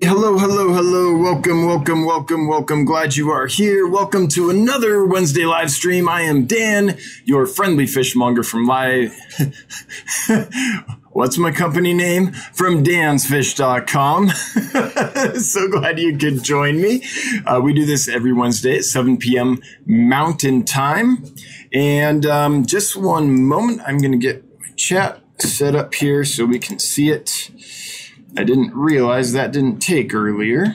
Hello, hello, hello. Welcome, welcome, welcome, welcome. Glad you are here. Welcome to another Wednesday live stream. I am Dan, your friendly fishmonger from live. What's my company name? From dansfish.com. so glad you could join me. Uh, we do this every Wednesday at 7 p.m. Mountain Time. And um, just one moment, I'm going to get my chat set up here so we can see it. I didn't realize that didn't take earlier.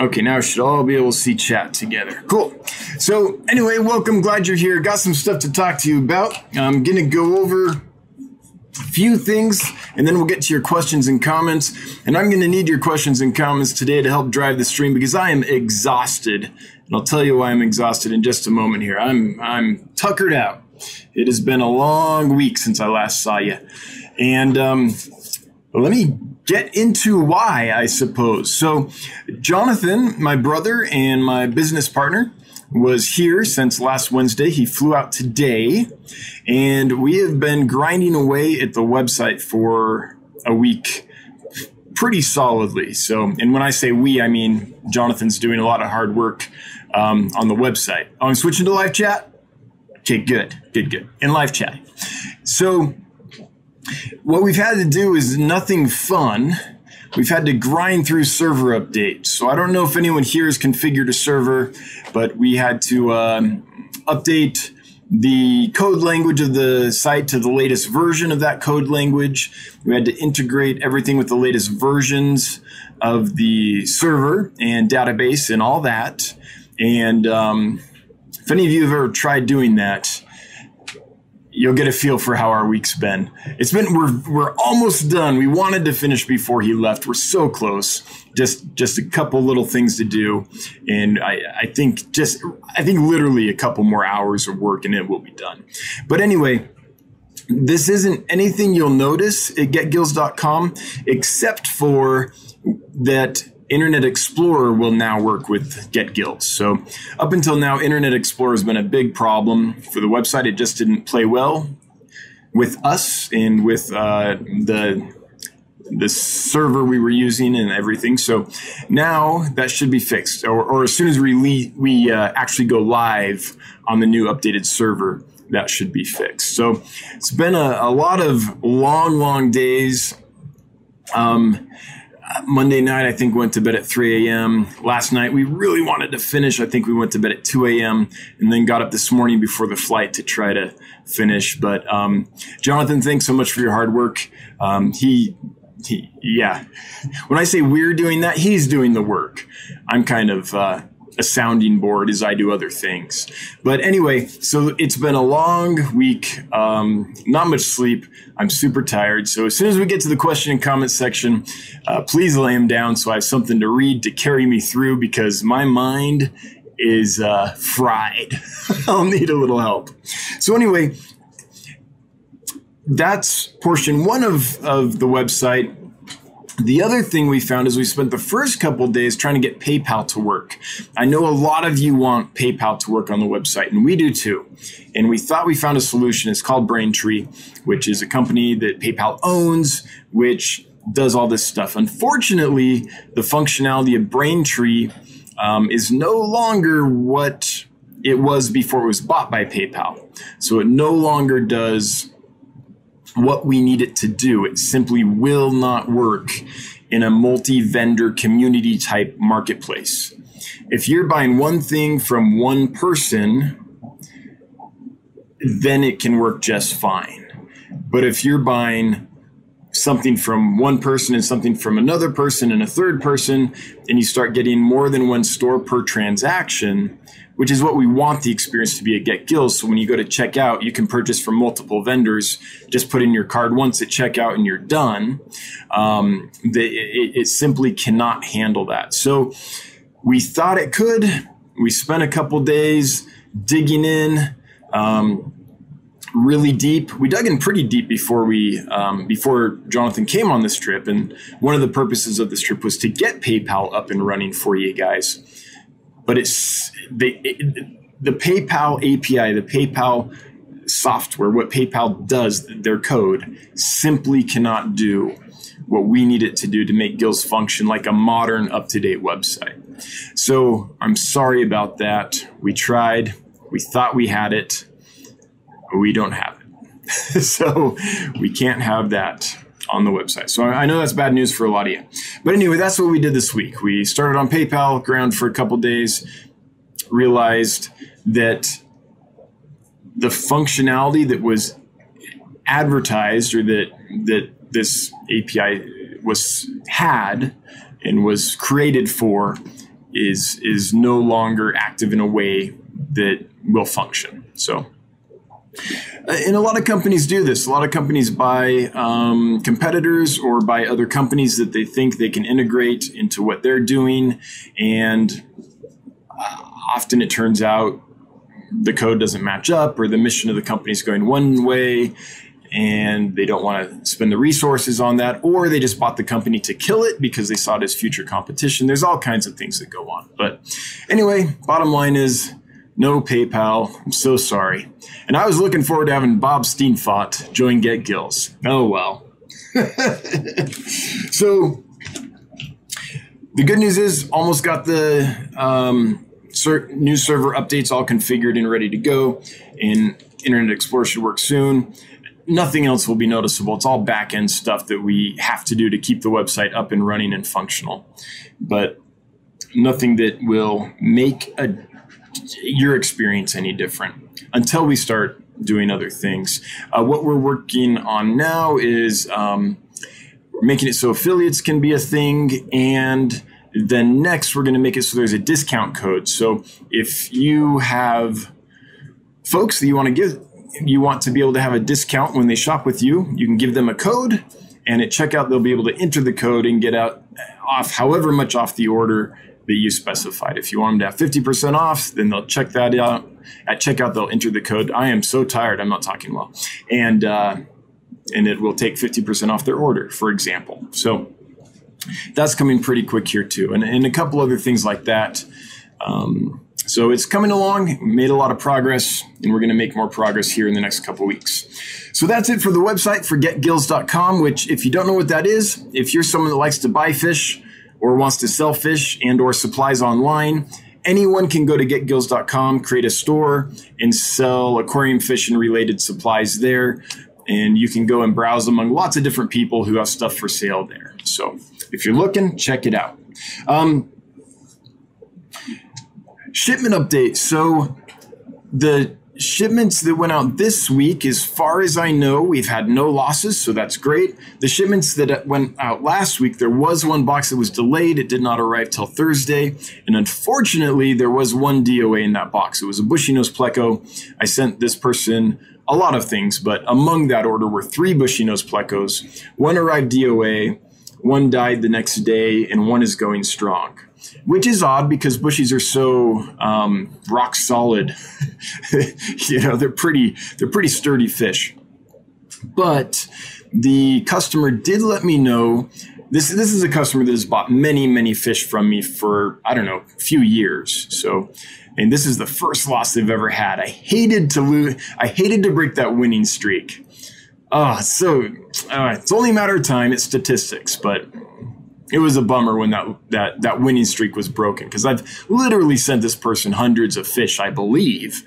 Okay, now we should all be able to see chat together. Cool. So, anyway, welcome. Glad you're here. Got some stuff to talk to you about. I'm going to go over a few things and then we'll get to your questions and comments. And I'm going to need your questions and comments today to help drive the stream because I am exhausted. And I'll tell you why I'm exhausted in just a moment here. I'm I'm tuckered out. It has been a long week since I last saw you. And um, let me get into why, I suppose. So, Jonathan, my brother and my business partner, was here since last Wednesday. He flew out today, and we have been grinding away at the website for a week pretty solidly. So, and when I say we, I mean Jonathan's doing a lot of hard work um, on the website. Oh, I'm switching to live chat. Okay, good, good, good. In live chat. So, what we've had to do is nothing fun. We've had to grind through server updates. So I don't know if anyone here has configured a server, but we had to um, update the code language of the site to the latest version of that code language. We had to integrate everything with the latest versions of the server and database and all that. And um, if any of you have ever tried doing that, you'll get a feel for how our week's been. It's been we're we're almost done. We wanted to finish before he left. We're so close. Just just a couple little things to do, and I I think just I think literally a couple more hours of work and it will be done. But anyway. This isn't anything you'll notice at getgills.com except for that Internet Explorer will now work with GetGills. So up until now, Internet Explorer has been a big problem for the website. It just didn't play well with us and with uh, the the server we were using and everything. So now that should be fixed, or, or as soon as we we uh, actually go live on the new updated server, that should be fixed. So it's been a, a lot of long, long days. Um, Monday night, I think went to bed at 3 a.m. Last night, we really wanted to finish. I think we went to bed at 2 a.m. and then got up this morning before the flight to try to finish. But um, Jonathan, thanks so much for your hard work. Um, he, he, yeah. When I say we're doing that, he's doing the work. I'm kind of uh, a sounding board as I do other things. But anyway, so it's been a long week, um, not much sleep. I'm super tired. So as soon as we get to the question and comment section, uh, please lay them down so I have something to read to carry me through because my mind is uh, fried. I'll need a little help. So anyway, that's portion one of, of the website. The other thing we found is we spent the first couple days trying to get PayPal to work. I know a lot of you want PayPal to work on the website, and we do too. And we thought we found a solution. It's called Braintree, which is a company that PayPal owns, which does all this stuff. Unfortunately, the functionality of Braintree um, is no longer what it was before it was bought by PayPal. So it no longer does what we need it to do. It simply will not work in a multi vendor community type marketplace. If you're buying one thing from one person, then it can work just fine. But if you're buying something from one person and something from another person and a third person, and you start getting more than one store per transaction, which is what we want the experience to be at Get Gills. So when you go to checkout, you can purchase from multiple vendors. Just put in your card once at checkout and you're done. Um, the, it, it simply cannot handle that. So we thought it could. We spent a couple days digging in. Um, really deep. We dug in pretty deep before we um, before Jonathan came on this trip, and one of the purposes of this trip was to get PayPal up and running for you guys but it's the the PayPal API, the PayPal software, what PayPal does, their code simply cannot do what we need it to do to make Gills function like a modern, up to date website. So I'm sorry about that. We tried, we thought we had it, we don't have it. so we can't have that on the website. So I know that's bad news for a lot of you. But anyway, that's what we did this week. We started on PayPal ground for a couple days, realized that the functionality that was advertised or that that this API was had and was created for is is no longer active in a way that will function. So and a lot of companies do this. A lot of companies buy um, competitors or buy other companies that they think they can integrate into what they're doing. And uh, often it turns out the code doesn't match up or the mission of the company is going one way and they don't want to spend the resources on that, or they just bought the company to kill it because they saw it as future competition. There's all kinds of things that go on. But anyway, bottom line is no PayPal. I'm so sorry. And I was looking forward to having Bob Steenfot join Get Gills. Oh well. so the good news is almost got the um, new server updates all configured and ready to go. And Internet Explorer should work soon. Nothing else will be noticeable. It's all back end stuff that we have to do to keep the website up and running and functional. But nothing that will make a your experience any different until we start doing other things. Uh, what we're working on now is um, making it so affiliates can be a thing and then next we're going to make it so there's a discount code so if you have folks that you want to give you want to be able to have a discount when they shop with you you can give them a code and at checkout they'll be able to enter the code and get out off however much off the order that you specified. If you want them to have 50% off, then they'll check that out. At checkout, they'll enter the code. I am so tired, I'm not talking well. And, uh, and it will take 50% off their order, for example. So that's coming pretty quick here, too. And, and a couple other things like that. Um, so it's coming along, made a lot of progress, and we're going to make more progress here in the next couple weeks. So that's it for the website for getgills.com, which if you don't know what that is, if you're someone that likes to buy fish, or wants to sell fish and or supplies online, anyone can go to getgills.com, create a store and sell aquarium fish and related supplies there. And you can go and browse among lots of different people who have stuff for sale there. So if you're looking, check it out. Um, shipment update. So the Shipments that went out this week, as far as I know, we've had no losses, so that's great. The shipments that went out last week, there was one box that was delayed. It did not arrive till Thursday. And unfortunately, there was one DOA in that box. It was a bushy nose pleco. I sent this person a lot of things, but among that order were three bushy nose plecos. One arrived DOA, one died the next day, and one is going strong which is odd because bushies are so um, rock solid. you know, they're pretty they're pretty sturdy fish. But the customer did let me know this this is a customer that has bought many many fish from me for I don't know a few years. So and this is the first loss they've ever had. I hated to lose. I hated to break that winning streak. Oh, so uh, it's only a matter of time. It's statistics, but it was a bummer when that that that winning streak was broken because I've literally sent this person hundreds of fish, I believe.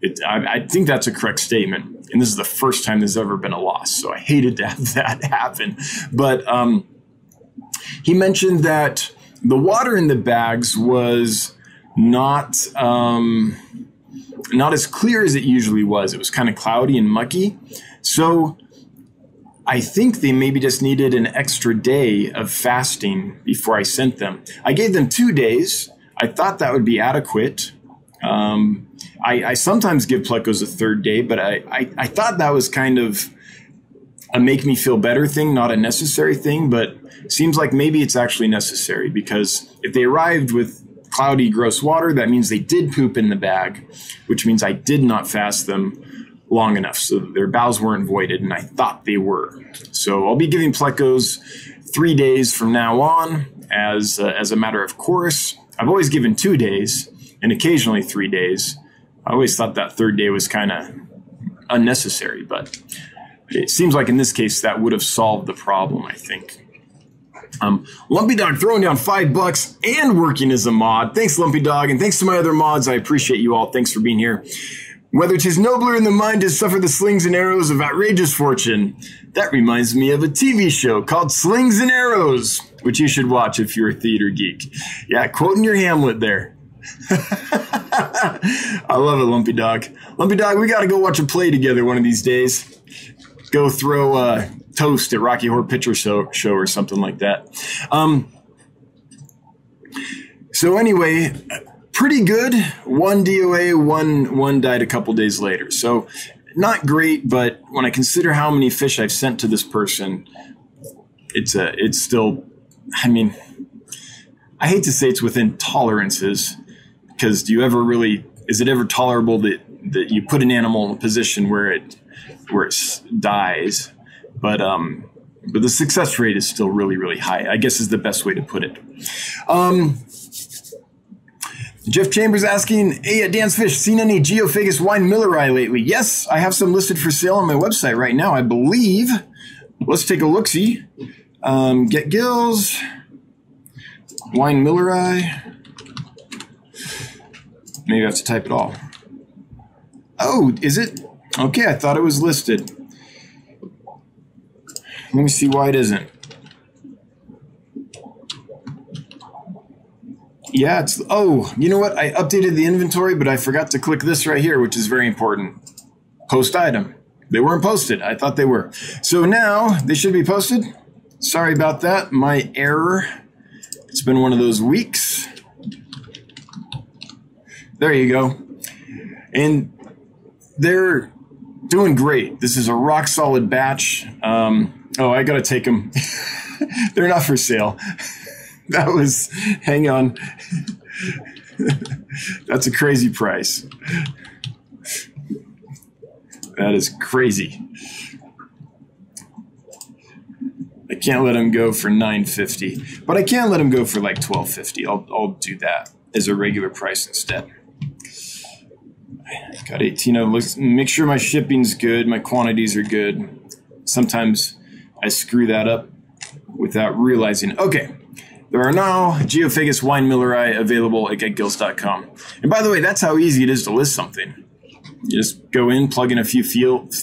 It, I, I, think that's a correct statement, and this is the first time there's ever been a loss. So I hated to have that happen. But um, he mentioned that the water in the bags was not um, not as clear as it usually was. It was kind of cloudy and mucky. So I think they maybe just needed an extra day of fasting before I sent them. I gave them two days. I thought that would be adequate. Um, I, I, sometimes give plecos a third day, but I, I, I, thought that was kind of a make me feel better thing, not a necessary thing. But seems like maybe it's actually necessary because if they arrived with cloudy, gross water, that means they did poop in the bag, which means I did not fast them long enough so their bowels weren't voided, and I thought they were. So I'll be giving plecos three days from now on as uh, as a matter of course. I've always given two days and occasionally three days. I always thought that third day was kind of unnecessary, but it seems like in this case that would have solved the problem. I think. Um, Lumpy Dog throwing down five bucks and working as a mod. Thanks, Lumpy Dog, and thanks to my other mods. I appreciate you all. Thanks for being here. Whether 'tis nobler in the mind to suffer the slings and arrows of outrageous fortune. That reminds me of a TV show called Slings and Arrows, which you should watch if you're a theater geek. Yeah, quoting your Hamlet there. I love it, Lumpy Dog. Lumpy Dog, we got to go watch a play together one of these days. Go throw uh, toast at Rocky Horror Picture Show, show or something like that. Um, so anyway, pretty good. One DOA, one one died a couple days later. So not great, but when I consider how many fish I've sent to this person, it's a it's still. I mean, I hate to say it's within tolerances because do you ever really is it ever tolerable that that you put an animal in a position where it where it dies but um but the success rate is still really really high i guess is the best way to put it um Jeff Chambers asking, Hey, at Dan's Fish, seen any Geophagus winemilleri lately? Yes, I have some listed for sale on my website right now, I believe. Let's take a look see. Um, get gills, winemilleri. Maybe I have to type it all. Oh, is it? Okay, I thought it was listed. Let me see why it isn't. Yeah, it's oh, you know what? I updated the inventory, but I forgot to click this right here, which is very important. Post item. They weren't posted. I thought they were. So now they should be posted. Sorry about that. My error. It's been one of those weeks. There you go. And they're doing great. This is a rock solid batch. Um, oh, I got to take them. they're not for sale. that was, hang on. That's a crazy price. That is crazy. I can't let him go for 950, but I can't let him go for like 1250. I'll, I'll do that as a regular price instead. Got 18 of let's make sure my shipping's good, my quantities are good. Sometimes I screw that up without realizing. Okay, there are now Geophagus winemilleri available at getgills.com. And by the way, that's how easy it is to list something. You just go in, plug in a few field,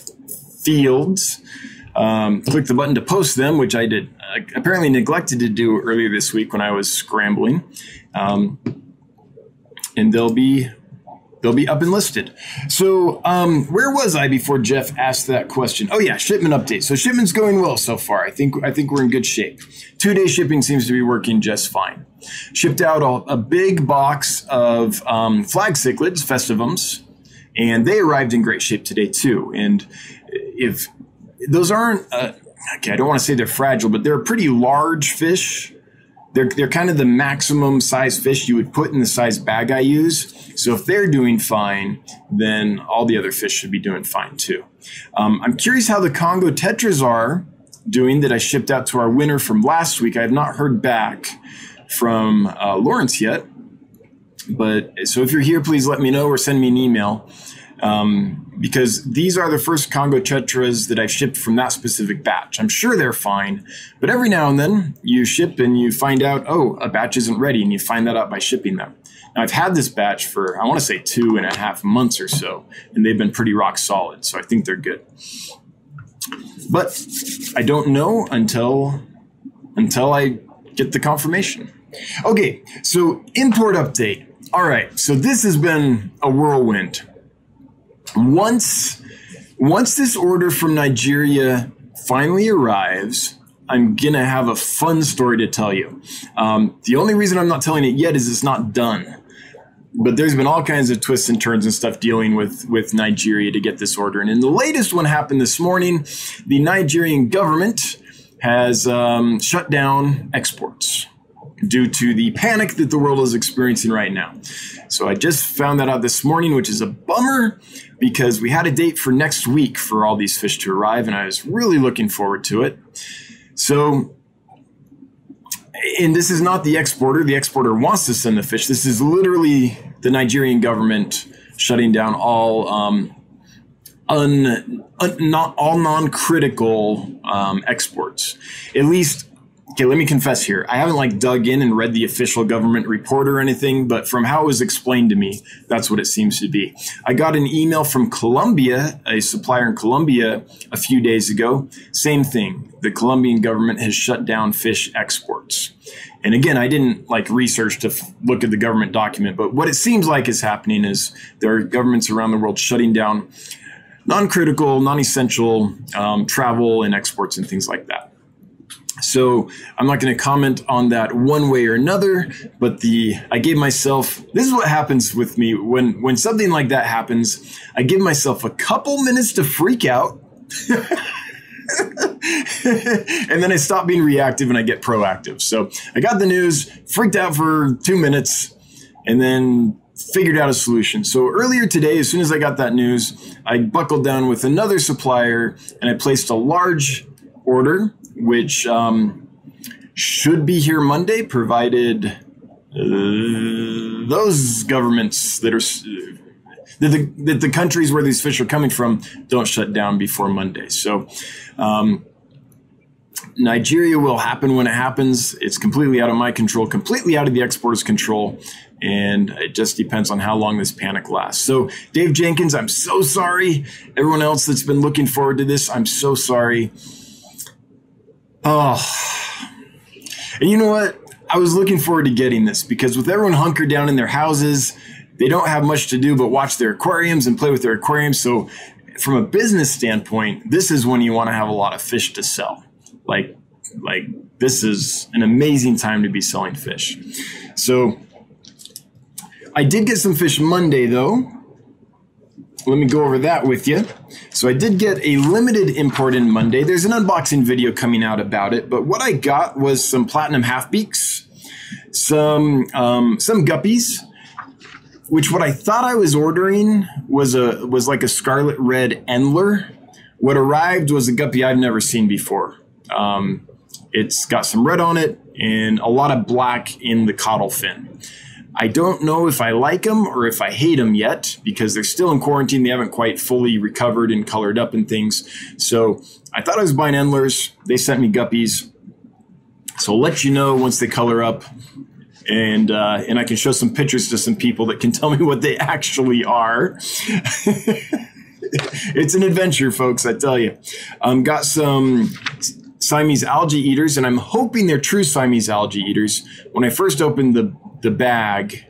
fields, um, click the button to post them, which I did uh, apparently neglected to do earlier this week when I was scrambling. Um, and they'll be they'll be up and listed. So, um, where was I before Jeff asked that question? Oh yeah, shipment update. So shipment's going well so far. I think I think we're in good shape. Two day shipping seems to be working just fine. Shipped out a, a big box of um, flag cichlids, festivums, and they arrived in great shape today too. And if those aren't uh, okay, I don't want to say they're fragile, but they're pretty large fish they're, they're kind of the maximum size fish you would put in the size bag I use. So if they're doing fine, then all the other fish should be doing fine too. Um, I'm curious how the Congo tetras are doing that I shipped out to our winner from last week. I have not heard back from uh, Lawrence yet. But so if you're here, please let me know or send me an email um, because these are the first Congo tetras that I've shipped from that specific batch. I'm sure they're fine, but every now and then you ship and you find out, oh, a batch isn't ready, and you find that out by shipping them. Now, I've had this batch for, I want to say, two and a half months or so, and they've been pretty rock solid, so I think they're good. But I don't know until until I get the confirmation. Okay, so import update. All right, so this has been a whirlwind once once this order from Nigeria finally arrives, I'm gonna have a fun story to tell you. Um, the only reason I'm not telling it yet is it's not done. But there's been all kinds of twists and turns and stuff dealing with with Nigeria to get this order. And in the latest one happened this morning, the Nigerian government has um, shut down exports due to the panic that the world is experiencing right now. So I just found that out this morning, which is a bummer because we had a date for next week for all these fish to arrive, and I was really looking forward to it. So, and this is not the exporter. The exporter wants to send the fish. This is literally the Nigerian government shutting down all um, un, un not all non-critical um, exports. At least okay, let me confess here. I haven't like dug in and read the official government report or anything, but from how it was explained to me, that's what it seems to be. I got an email from Colombia, a supplier in Colombia, a few days ago. Same thing. The Colombian government has shut down fish exports. And again, I didn't like research to f- look at the government document, but what it seems like is happening is there are governments around the world shutting down non-critical, non-essential um, travel and exports and things like that. So I'm not going to comment on that one way or another, but the I gave myself this is what happens with me when when something like that happens, I give myself a couple minutes to freak out. and then I stop being reactive and I get proactive. So I got the news, freaked out for 2 minutes and then figured out a solution. So earlier today, as soon as I got that news, I buckled down with another supplier and I placed a large order which um, should be here Monday, provided uh, those governments that are that the, that the countries where these fish are coming from don't shut down before Monday. So. Um, Nigeria will happen when it happens. It's completely out of my control, completely out of the exporter's control. And it just depends on how long this panic lasts. So, Dave Jenkins, I'm so sorry. Everyone else that's been looking forward to this, I'm so sorry. Oh, and you know what? I was looking forward to getting this because with everyone hunkered down in their houses, they don't have much to do but watch their aquariums and play with their aquariums. So, from a business standpoint, this is when you want to have a lot of fish to sell. Like, like this is an amazing time to be selling fish. So, I did get some fish Monday though. Let me go over that with you. So I did get a limited import in Monday. There's an unboxing video coming out about it, but what I got was some platinum half beaks, some um, some guppies, which what I thought I was ordering was a was like a scarlet red Endler. What arrived was a guppy I've never seen before. Um, it's got some red on it and a lot of black in the caudal fin. I don't know if I like them or if I hate them yet because they're still in quarantine. They haven't quite fully recovered and colored up and things. So I thought I was buying Endlers. They sent me guppies. So I'll let you know once they color up. And uh, and I can show some pictures to some people that can tell me what they actually are. it's an adventure, folks. I tell you. Um, got some Siamese algae eaters, and I'm hoping they're true Siamese algae eaters. When I first opened the the bag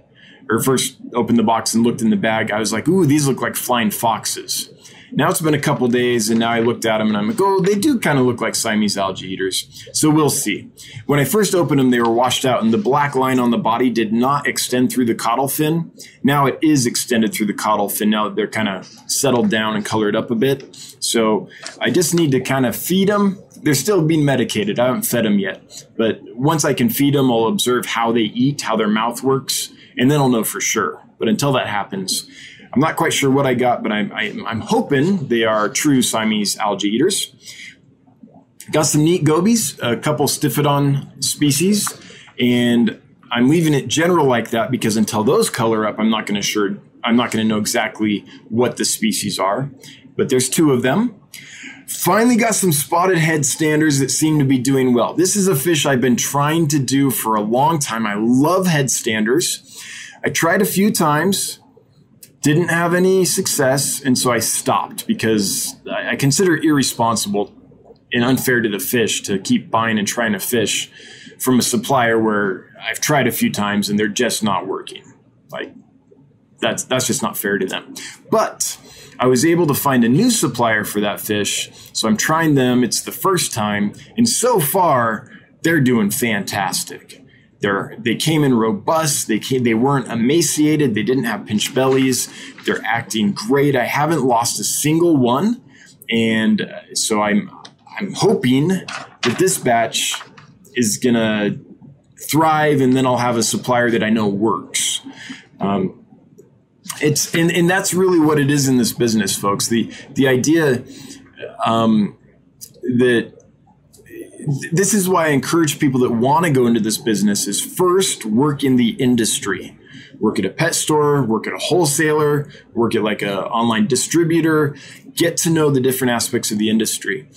or first opened the box and looked in the bag, I was like, ooh, these look like flying foxes. Now it's been a couple days, and now I looked at them and I'm like, oh, they do kind of look like Siamese algae eaters. So we'll see. When I first opened them, they were washed out, and the black line on the body did not extend through the caudal fin. Now it is extended through the caudal fin now that they're kind of settled down and colored up a bit. So I just need to kind of feed them they're still being medicated. I haven't fed them yet, but once I can feed them, I'll observe how they eat, how their mouth works, and then I'll know for sure. But until that happens, I'm not quite sure what I got, but I'm, I, am i am hoping they are true Siamese algae eaters. Got some neat gobies, a couple Stiphodon species, and I'm leaving it general like that because until those color up, I'm not going to sure I'm not going to know exactly what the species are. But there's two of them. Finally got some spotted head standers that seem to be doing well. This is a fish I've been trying to do for a long time. I love head standers. I tried a few times, didn't have any success, and so I stopped because I consider it irresponsible and unfair to the fish to keep buying and trying to fish from a supplier where I've tried a few times and they're just not working. Like that's that's just not fair to them. But I was able to find a new supplier for that fish. So I'm trying them. It's the first time. And so far, they're doing fantastic. They're, they came in robust. They came, they weren't emaciated. They didn't have pinch bellies. They're acting great. I haven't lost a single one. And uh, so I'm, I'm hoping that this batch is going to thrive and then I'll have a supplier that I know works. Um, it's and, and that's really what it is in this business, folks. The the idea um, that this is why I encourage people that want to go into this business is first work in the industry. work at a pet store, work at a wholesaler, work at like a online distributor, get to know the different aspects of the industry.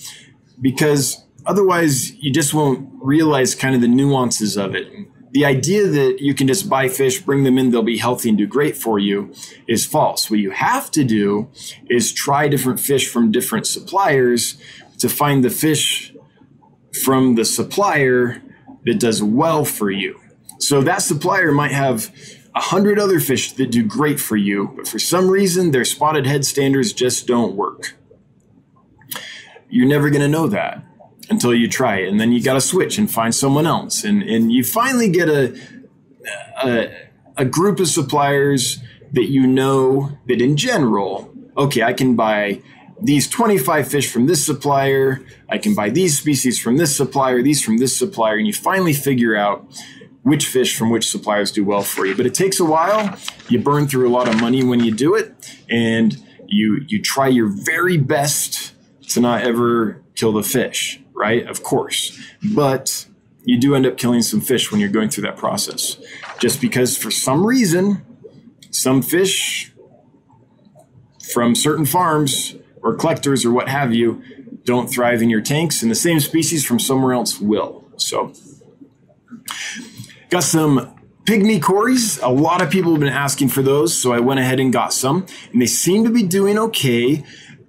Because otherwise you just won't realize kind of the nuances of it. The idea that you can just buy fish, bring them in, they'll be healthy and do great for you is false. What you have to do is try different fish from different suppliers to find the fish from the supplier that does well for you. So that supplier might have a hundred other fish that do great for you, but for some reason their spotted head standers just don't work. You're never going to know that until you try it, and then you got to switch and find someone else, and and you finally get a, a a group of suppliers that you know that in general, okay, I can buy these 25 fish from this supplier. I can buy these species from this supplier, these from this supplier, and you finally figure out which fish from which suppliers do well for you. But it takes a while. You burn through a lot of money when you do it, and you you try your very best to not ever kill the fish, right? Of course. But you do end up killing some fish when you're going through that process. Just because for some reason some fish from certain farms or collectors or what have you don't thrive in your tanks, and the same species from somewhere else will. So, got some pygmy cories. A lot of people have been asking for those, so I went ahead and got some, and they seem to be doing okay.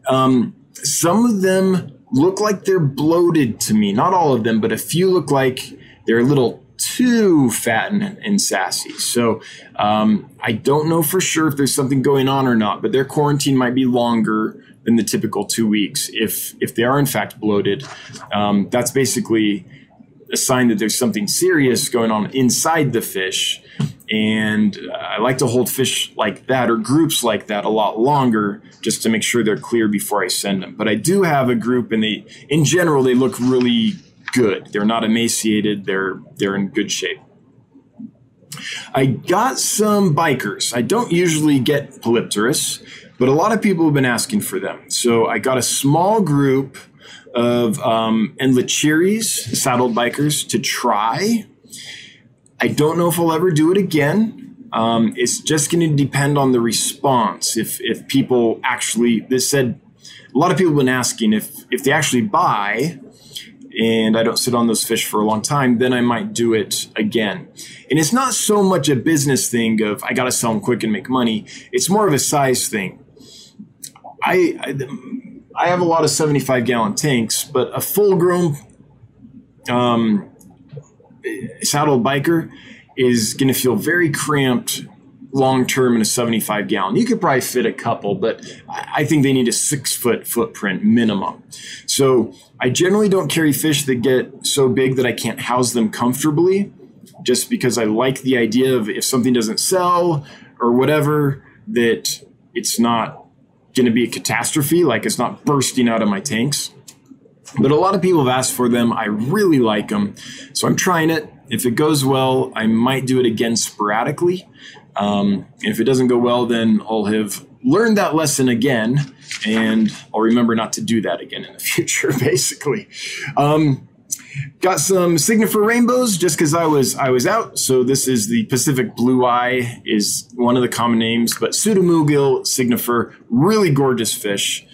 Um, some of them look like they're bloated to me. Not all of them, but a few look like they're a little too fat and, and sassy. So um, I don't know for sure if there's something going on or not, but their quarantine might be longer than the typical two weeks. If if they are in fact bloated, um, that's basically a sign that there's something serious going on inside the fish. And I like to hold fish like that or groups like that a lot longer just to make sure they're clear before I send them. But I do have a group, and they, in general, they look really good. They're not emaciated. They're they're in good shape. I got some bikers. I don't usually get Polypterus but a lot of people have been asking for them. So I got a small group of um, endlicheri saddled bikers to try. I don't know if I'll ever do it again. Um, it's just going to depend on the response. If if people actually, this said, a lot of people have been asking if if they actually buy, and I don't sit on those fish for a long time, then I might do it again. And it's not so much a business thing of I got to sell them quick and make money. It's more of a size thing. I, I, I have a lot of 75 gallon tanks, but a full grown um, saddle biker is going to feel very cramped long term in a 75 gallon. You could probably fit a couple, but I think they need a six foot footprint minimum. So I generally don't carry fish that get so big that I can't house them comfortably just because I like the idea of if something doesn't sell or whatever, that it's not going to be a catastrophe. Like it's not bursting out of my tanks. But a lot of people have asked for them. I really like them. So I'm trying it. If it goes well, I might do it again sporadically. Um, if it doesn't go well, then I'll have learned that lesson again and I'll remember not to do that again in the future, basically. Um, Got some Signifer rainbows just because I was I was out. So this is the Pacific blue eye is one of the common names, but Pseudomugil signifer, really gorgeous fish.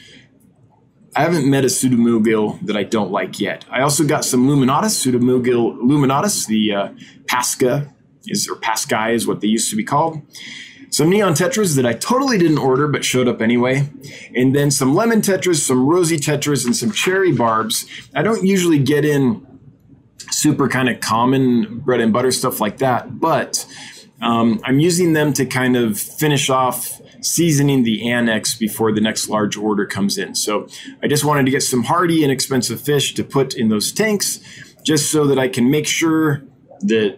I haven't met a Pseudomugil that I don't like yet. I also got some Luminatus, Pseudomugil luminatus, the uh, Pasca is or paskai is what they used to be called. Some neon tetras that I totally didn't order but showed up anyway. And then some lemon tetras, some rosy tetras, and some cherry barbs. I don't usually get in super kind of common bread and butter stuff like that. But um, I'm using them to kind of finish off seasoning the annex before the next large order comes in. So I just wanted to get some hardy, inexpensive fish to put in those tanks just so that I can make sure that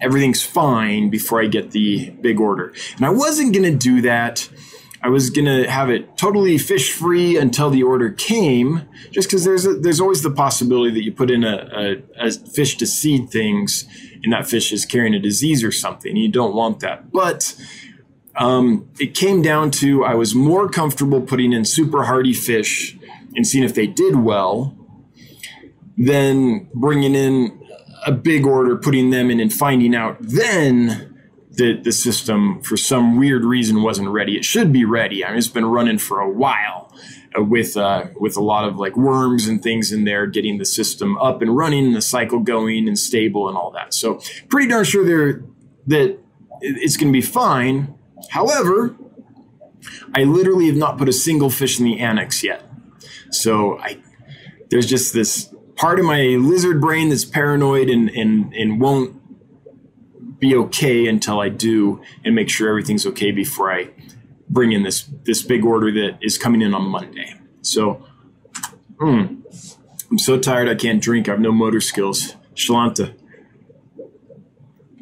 everything's fine before I get the big order. And I wasn't going to do that I was gonna have it totally fish free until the order came, just because there's there's always the possibility that you put in a, a, a, fish to seed things, and that fish is carrying a disease or something. You don't want that, but um, it came down to I was more comfortable putting in super hardy fish and seeing if they did well than bringing in a big order, putting them in, and finding out then that the system, for some weird reason, wasn't ready. It should be ready. I mean, it's been running for a while uh, with uh, with a lot of like worms and things in there, getting the system up and running, the cycle going and stable and all that. So pretty darn sure there that it's going to be fine. However, I literally have not put a single fish in the annex yet. So I there's just this part of my lizard brain that's paranoid and and and won't be okay until I do and make sure everything's okay before I bring in this this big order that is coming in on Monday. So mm, I'm so tired I can't drink. I have no motor skills. Shalanta.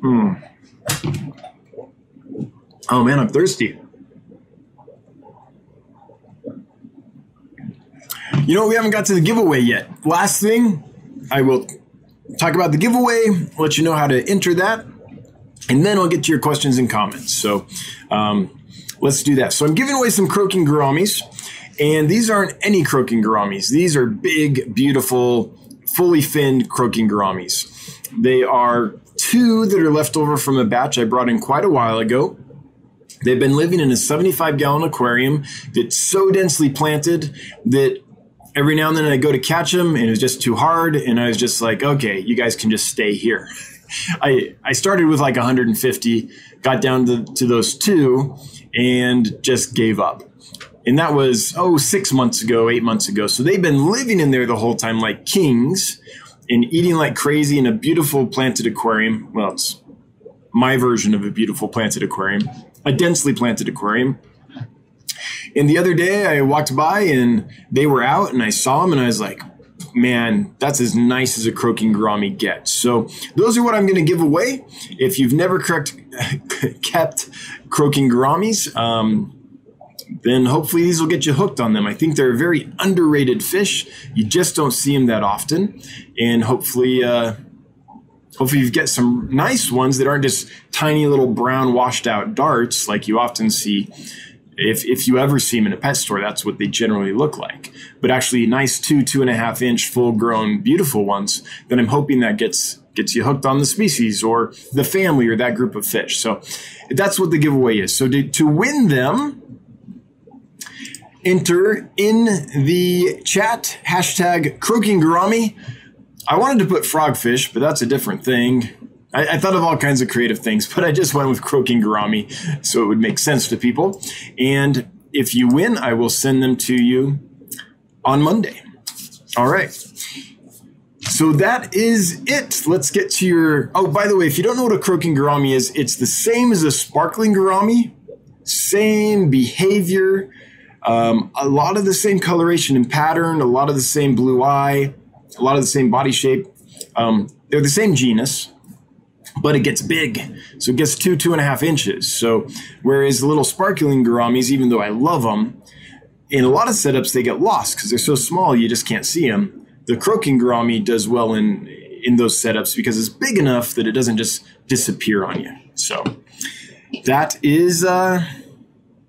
Mm. Oh man, I'm thirsty. You know, we haven't got to the giveaway yet. Last thing, I will talk about the giveaway, let you know how to enter that, and then I'll get to your questions and comments. So um, let's do that. So I'm giving away some croaking gouramis, and these aren't any croaking gouramis. These are big, beautiful, fully finned croaking gouramis. They are two that are left over from a batch I brought in quite a while ago. They've been living in a 75 gallon aquarium that's so densely planted that every now and then I go to catch them and it was just too hard. And I was just like, okay, you guys can just stay here. I, I started with like 150, got down to, to those two and just gave up. And that was, oh, six months ago, eight months ago. So they've been living in there the whole time like kings and eating like crazy in a beautiful planted aquarium. Well, it's my version of a beautiful planted aquarium, a densely planted aquarium. And the other day I walked by and they were out and I saw them and I was like, man, that's as nice as a croaking gourami gets. So those are what I'm going to give away. If you've never correct, kept croaking gouramis, um, then hopefully these will get you hooked on them. I think they're a very underrated fish. You just don't see them that often, and hopefully, uh, hopefully you get some nice ones that aren't just tiny little brown washed out darts like you often see if, if you ever see them in a pet store, that's what they generally look like. But actually, nice two, two and a half inch, full grown, beautiful ones, then I'm hoping that gets gets you hooked on the species or the family or that group of fish. So that's what the giveaway is. So to, to win them, enter in the chat hashtag croaking gourami. I wanted to put frogfish, but that's a different thing. I, I, thought of all kinds of creative things, but I just went with croaking gourami so it would make sense to people. And if you win, I will send them to you on Monday. All right. So that is it. Let's get to your. Oh, by the way, if you don't know what a croaking gourami is, it's the same as a sparkling gourami, same behavior, um, a lot of the same coloration and pattern, a lot of the same blue eye, a lot of the same body shape. Um, they're the same genus but it gets big. So it gets two, two and a half inches. So whereas the little sparkling gouramis, even though I love them, in a lot of setups they get lost because they're so small you just can't see them. The croaking gourami does well in in those setups because it's big enough that it doesn't just disappear on you. So that is uh,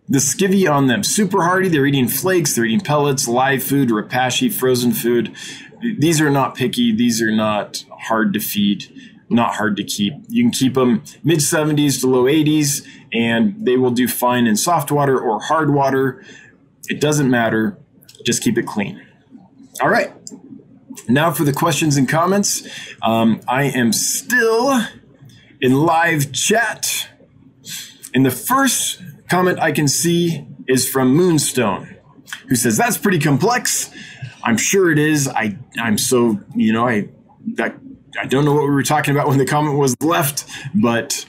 the skivvy on them. Super hardy. They're eating flakes. They're eating pellets, live food, repashy, frozen food. These are not picky. These are not hard to feed not hard to keep. You can keep them mid 70s to low 80s, and they will do fine in soft water or hard water. It doesn't matter. Just keep it clean. All right. Now for the questions and comments. Um, I am still in live chat. And the first comment I can see is from Moonstone, who says, That's pretty complex. I'm sure it is. I, I'm so, you know, I that I don't know what we were talking about when the comment was left, but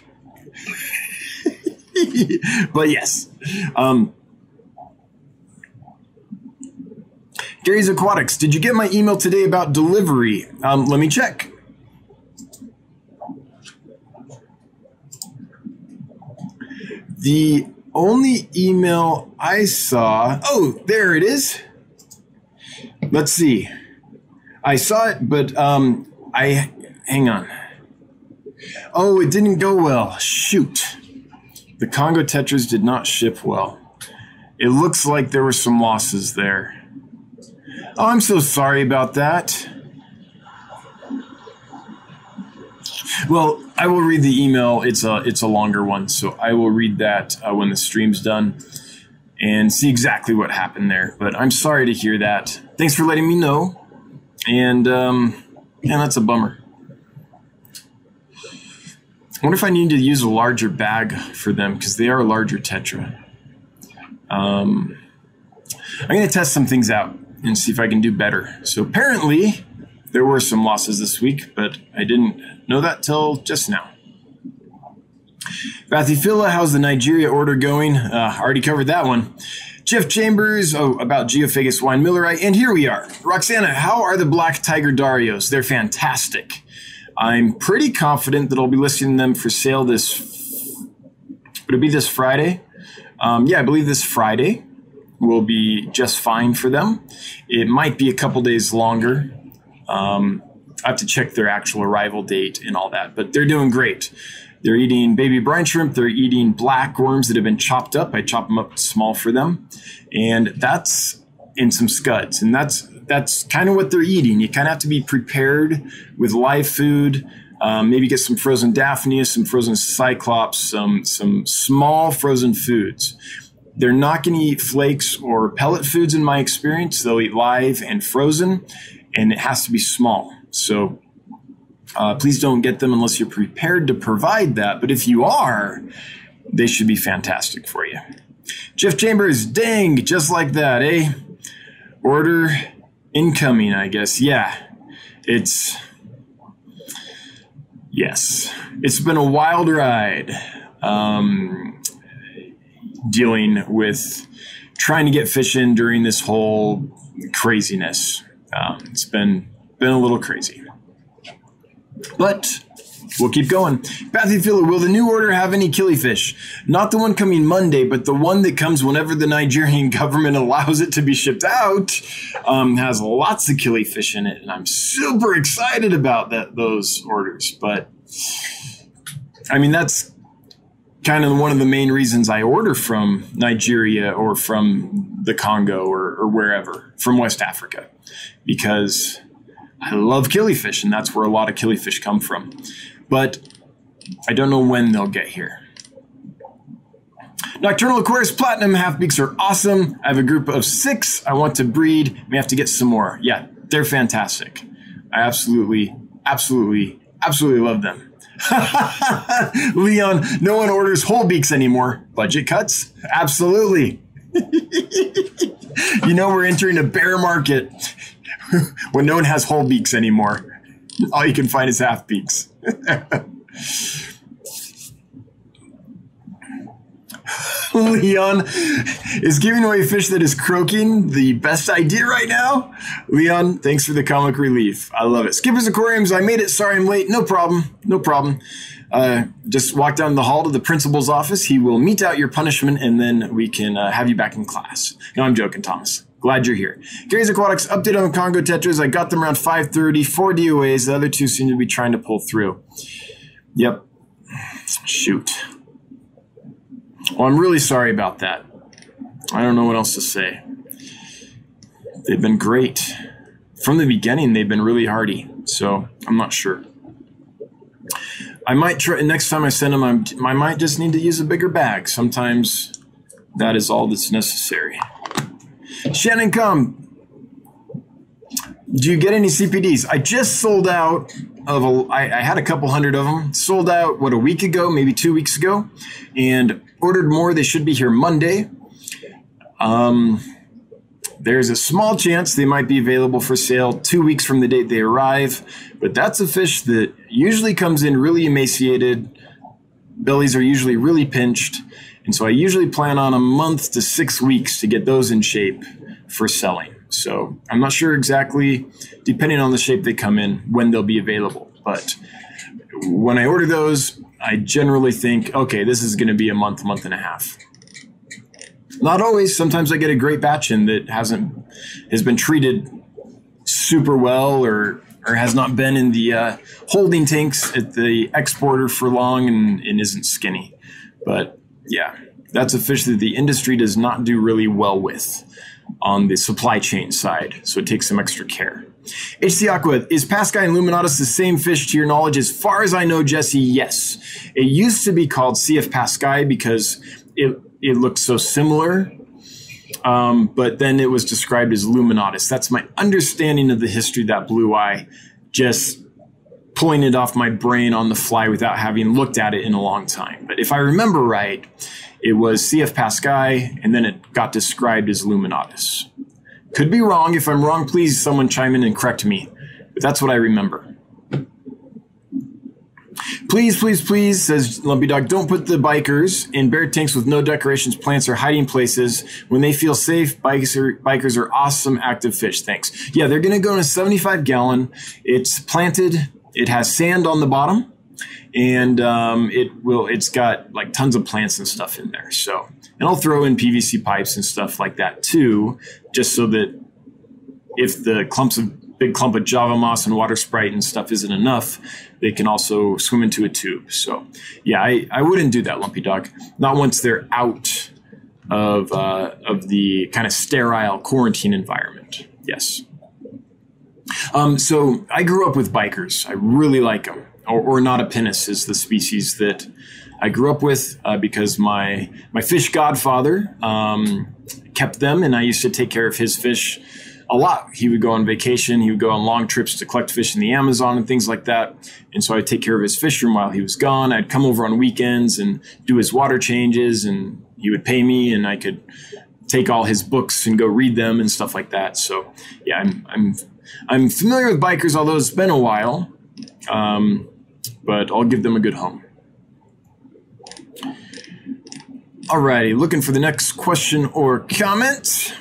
but yes. Um, Gary's Aquatics, did you get my email today about delivery? Um, let me check. The only email I saw, oh, there it is. Let's see. I saw it, but um, I hang on. Oh, it didn't go well. Shoot. The Congo Tetras did not ship well. It looks like there were some losses there. Oh, I'm so sorry about that. Well, I will read the email. It's a it's a longer one, so I will read that uh, when the stream's done and see exactly what happened there. But I'm sorry to hear that. Thanks for letting me know. And um, yeah, that's a bummer. I wonder if I need to use a larger bag for them because they are a larger Tetra. Um, I'm going to test some things out and see if I can do better. So apparently, there were some losses this week, but I didn't know that till just now. Bathifilla, how's the Nigeria order going? Uh, already covered that one. Jeff Chambers, oh, about Geophagus winemilleri, and here we are. Roxana, how are the Black Tiger Darios? They're fantastic. I'm pretty confident that I'll be listing them for sale this. Would it be this Friday? Um, yeah, I believe this Friday will be just fine for them. It might be a couple days longer. Um, I have to check their actual arrival date and all that, but they're doing great. They're eating baby brine shrimp. They're eating black worms that have been chopped up. I chop them up small for them, and that's in some scuds. And that's that's kind of what they're eating. You kind of have to be prepared with live food. Um, maybe get some frozen daphnia, some frozen cyclops, some some small frozen foods. They're not going to eat flakes or pellet foods in my experience. They'll eat live and frozen, and it has to be small. So uh, please don't get them unless you're prepared to provide that. But if you are, they should be fantastic for you. Jeff Chambers, dang, just like that, eh? Order incoming, I guess. Yeah, it's yes, it's been a wild ride. Um, dealing with trying to get fish in during this whole craziness. Um, it's been been a little crazy, but We'll keep going. Bathy Filler, will the new order have any killifish? Not the one coming Monday, but the one that comes whenever the Nigerian government allows it to be shipped out. Um, has lots of killifish in it, and I'm super excited about that those orders. But I mean, that's kind of one of the main reasons I order from Nigeria or from the Congo or, or wherever from West Africa, because I love killifish, and that's where a lot of killifish come from but I don't know when they'll get here. Nocturnal Aquarius Platinum half beaks are awesome. I have a group of six I want to breed. May have to get some more. Yeah, they're fantastic. I absolutely, absolutely, absolutely love them. Leon, no one orders whole beaks anymore. Budget cuts? Absolutely. you know, we're entering a bear market when no one has whole beaks anymore. All you can find is half beaks. Leon is giving away fish that is croaking the best idea right now. Leon, thanks for the comic relief. I love it. Skippers Aquariums, I made it. Sorry I'm late. No problem. No problem. Uh, just walk down the hall to the principal's office. He will mete out your punishment and then we can uh, have you back in class. No, I'm joking, Thomas. Glad you're here. Gary's Aquatics update on the Congo Tetras. I got them around 5:30. Four DOAs. The other two seem to be trying to pull through. Yep. Shoot. Well, I'm really sorry about that. I don't know what else to say. They've been great. From the beginning, they've been really hardy. So I'm not sure. I might try next time I send them. I'm, I might just need to use a bigger bag. Sometimes that is all that's necessary. Shannon, come. Do you get any CPDs? I just sold out of a. I, I had a couple hundred of them. Sold out what a week ago, maybe two weeks ago, and ordered more. They should be here Monday. Um, there's a small chance they might be available for sale two weeks from the date they arrive, but that's a fish that usually comes in really emaciated. Bellies are usually really pinched and so I usually plan on a month to six weeks to get those in shape for selling. So I'm not sure exactly, depending on the shape they come in, when they'll be available. But when I order those, I generally think, okay, this is going to be a month, month and a half. Not always. Sometimes I get a great batch in that hasn't has been treated super well or or has not been in the uh, holding tanks at the exporter for long and, and isn't skinny. But yeah, that's a fish that the industry does not do really well with on the supply chain side. So it takes some extra care. HC Aqua, is Paskai and Luminatus the same fish to your knowledge? As far as I know, Jesse, yes. It used to be called CF Paskai because it, it looked so similar. Um, but then it was described as Luminatus. That's my understanding of the history that blue eye, just pulling it off my brain on the fly without having looked at it in a long time. But if I remember right, it was CF Paskai, and then it got described as Luminatus. Could be wrong. If I'm wrong, please someone chime in and correct me. But that's what I remember. Please, please, please, says Lumpy Dog, don't put the bikers in bear tanks with no decorations, plants, or hiding places. When they feel safe, bikers are, bikers are awesome active fish. Thanks. Yeah, they're going to go in a 75 gallon. It's planted, it has sand on the bottom, and um, it will, it's got like tons of plants and stuff in there. So, and I'll throw in PVC pipes and stuff like that too, just so that if the clumps of big clump of Java moss and water sprite and stuff isn't enough, they can also swim into a tube. So, yeah, I, I wouldn't do that, Lumpy Dog. Not once they're out of uh, of the kind of sterile quarantine environment. Yes. Um, so I grew up with bikers. I really like them. Or, or Notapinus is the species that I grew up with uh, because my my fish godfather um, kept them, and I used to take care of his fish a lot. He would go on vacation. He would go on long trips to collect fish in the Amazon and things like that. And so I'd take care of his fish room while he was gone. I'd come over on weekends and do his water changes, and he would pay me, and I could take all his books and go read them and stuff like that. So yeah, I'm I'm I'm familiar with bikers, although it's been a while. Um, but I'll give them a good home. Alrighty, looking for the next question or comment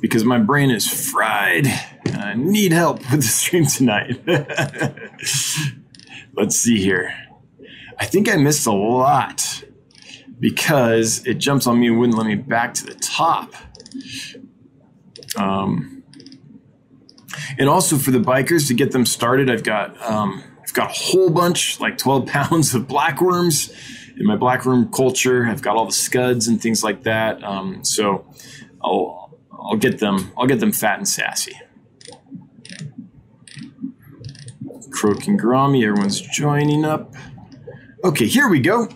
because my brain is fried. I need help with the stream tonight. Let's see here. I think I missed a lot because it jumps on me and wouldn't let me back to the top. Um, and also for the bikers to get them started, I've got um, I've got a whole bunch, like 12 pounds of blackworms in my blackworm culture. I've got all the scuds and things like that. Um, so I'll I'll get them. I'll get them fat and sassy. Croaking Grami, everyone's joining up. Okay, here we go.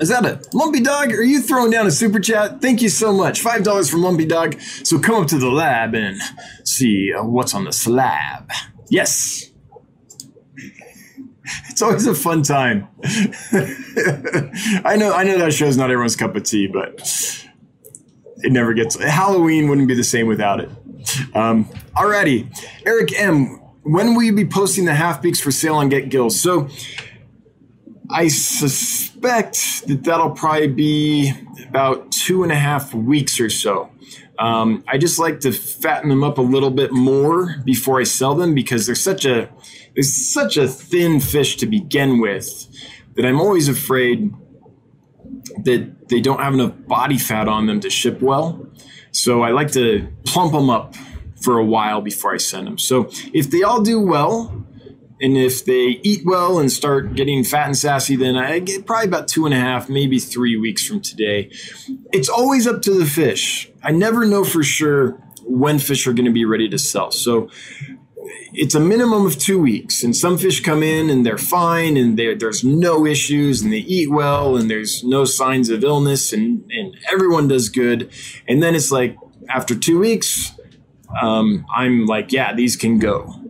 Is that a Lumpy Dog? Are you throwing down a super chat? Thank you so much. Five dollars from Lumpy Dog. So come up to the lab and see uh, what's on the slab. Yes. It's always a fun time. I know. I know that show's not everyone's cup of tea, but it never gets Halloween wouldn't be the same without it. Um, alrighty, Eric M. When will you be posting the half beaks for sale on Get Gills? So I that that'll probably be about two and a half weeks or so. Um, I just like to fatten them up a little bit more before I sell them because they're such a they're such a thin fish to begin with that I'm always afraid that they don't have enough body fat on them to ship well. So I like to plump them up for a while before I send them. So if they all do well, and if they eat well and start getting fat and sassy, then I get probably about two and a half, maybe three weeks from today. It's always up to the fish. I never know for sure when fish are going to be ready to sell. So it's a minimum of two weeks. And some fish come in and they're fine and there's no issues and they eat well and there's no signs of illness and, and everyone does good. And then it's like after two weeks, um, I'm like, yeah, these can go.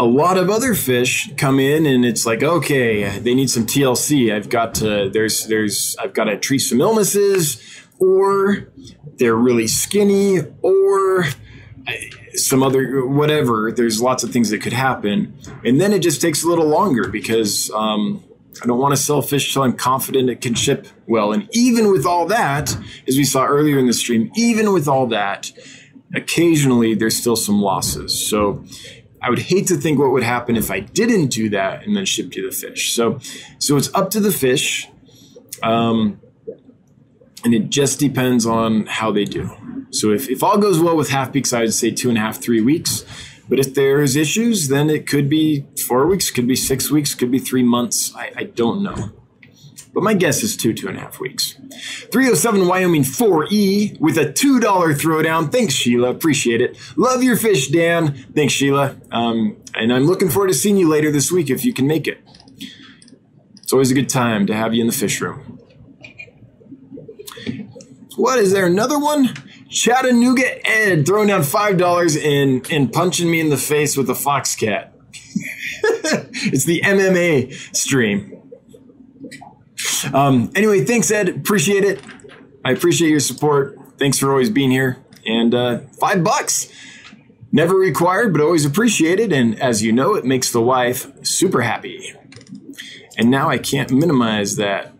A lot of other fish come in and it's like, okay, they need some TLC. I've got to, there's, there's, I've got to treat some illnesses or they're really skinny or some other whatever. There's lots of things that could happen, and then it just takes a little longer because um, I don't want to sell fish till I'm confident it can ship well. And even with all that, as we saw earlier in the stream, even with all that, occasionally there's still some losses. So I would hate to think what would happen if I didn't do that and then ship you the fish. So so it's up to the fish. Um, and it just depends on how they do. So if, if all goes well with half beaks, I would say two and a half, three weeks. But if there's issues, then it could be four weeks, could be six weeks, could be three months. I, I don't know. But my guess is two, two and a half weeks. 307 Wyoming 4E with a $2 throwdown. Thanks, Sheila. Appreciate it. Love your fish, Dan. Thanks, Sheila. Um, and I'm looking forward to seeing you later this week if you can make it. It's always a good time to have you in the fish room. What is there? Another one? Chattanooga Ed throwing down $5 and, and punching me in the face with a fox cat. it's the MMA stream. Um, anyway, thanks, Ed. Appreciate it. I appreciate your support. Thanks for always being here. And uh, five bucks. Never required, but always appreciated. And as you know, it makes the wife super happy. And now I can't minimize that.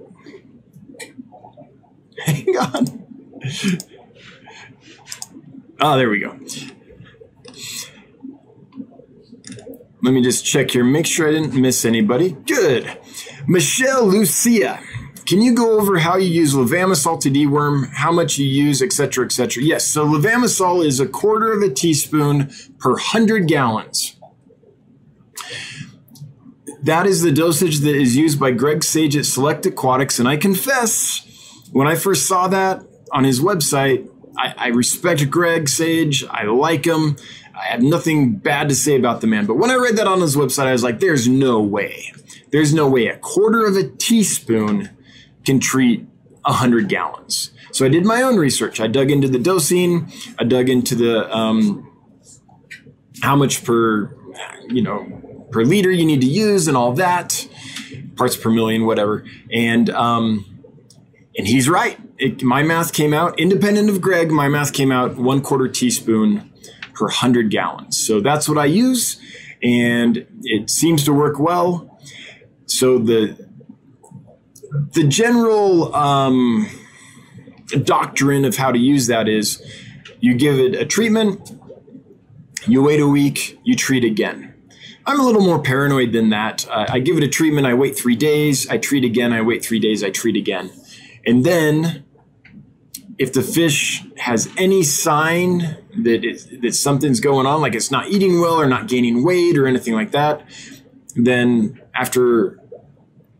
Hang on. Oh, there we go. Let me just check here, make sure I didn't miss anybody. Good. Michelle Lucia, can you go over how you use levamisole to deworm, how much you use, etc., etc.? Yes, so levamisole is a quarter of a teaspoon per 100 gallons. That is the dosage that is used by Greg Sage at Select Aquatics. And I confess, when I first saw that on his website, I, I respect Greg Sage. I like him. I have nothing bad to say about the man. But when I read that on his website, I was like, there's no way. There's no way a quarter of a teaspoon can treat 100 gallons. So I did my own research. I dug into the dosing. I dug into the um, how much per, you know, per liter you need to use and all that, parts per million, whatever. And um, and he's right. It, my math came out independent of Greg. My math came out one quarter teaspoon per 100 gallons. So that's what I use, and it seems to work well. So the the general um, doctrine of how to use that is you give it a treatment, you wait a week, you treat again. I'm a little more paranoid than that. Uh, I give it a treatment, I wait three days, I treat again, I wait three days, I treat again. And then if the fish has any sign that it, that something's going on, like it's not eating well or not gaining weight or anything like that, then after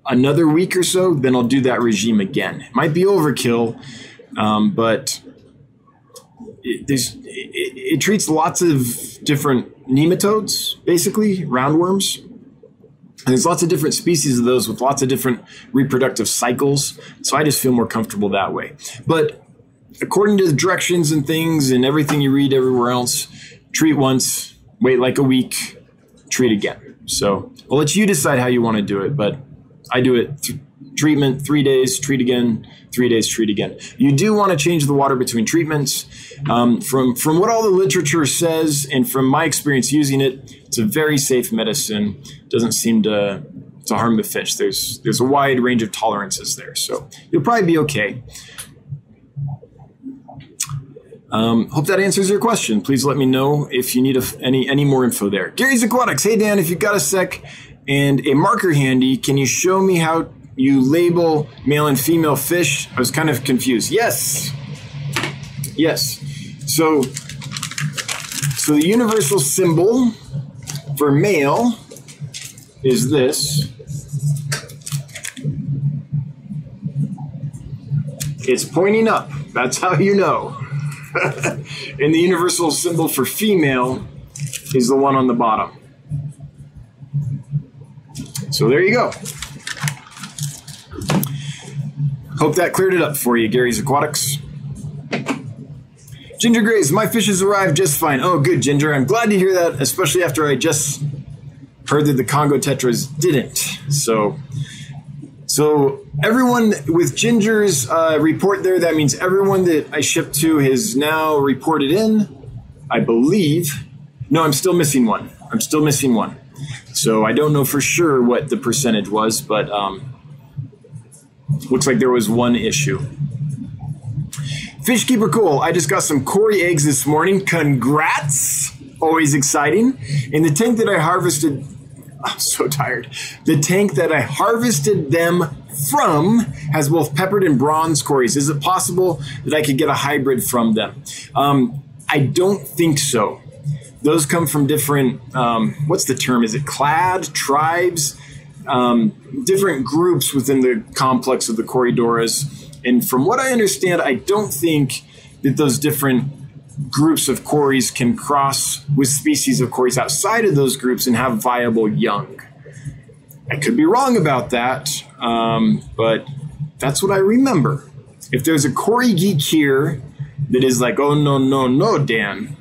another week or so, then I'll do that regime again. It might be overkill, um, but it, it, it, treats lots of different nematodes, basically roundworms. And there's lots of different species of those with lots of different reproductive cycles. So I just feel more comfortable that way. But according to the directions and things and everything you read everywhere else, treat once, wait like a week, treat again. So I'll let you decide how you want to do it, but I do it th- treatment, three days, treat again, three days, treat again. You do want to change the water between treatments. Um, from from what all the literature says, and from my experience using it, it's a very safe medicine. Doesn't seem to to harm the fish. There's there's a wide range of tolerances there, so you'll probably be okay. Um, hope that answers your question. Please let me know if you need a, any any more info there. Gary's Aquatics. Hey Dan, if you've got a sec and a marker handy, can you show me how you label male and female fish? I was kind of confused. Yes, yes. So, so the universal symbol for male is this. It's pointing up. That's how you know. and the universal symbol for female is the one on the bottom. So there you go. Hope that cleared it up for you, Gary's Aquatics. Ginger Grays, my fishes arrived just fine. Oh, good, Ginger. I'm glad to hear that, especially after I just heard that the Congo Tetras didn't. So so everyone with Ginger's uh, report there, that means everyone that I shipped to has now reported in, I believe. No, I'm still missing one. I'm still missing one. So I don't know for sure what the percentage was, but um, looks like there was one issue. Fishkeeper Cool, I just got some Cory eggs this morning. Congrats! Always exciting. In the tank that I harvested I'm so tired. The tank that I harvested them from has both peppered and bronze Corys. Is it possible that I could get a hybrid from them? Um, I don't think so. Those come from different, um, what's the term? Is it clad tribes? um, different groups within the complex of the Corydoras. And from what I understand, I don't think that those different groups of cories can cross with species of cories outside of those groups and have viable young. I could be wrong about that, um, but that's what I remember. If there's a cory geek here that is like, oh, no, no, no, Dan,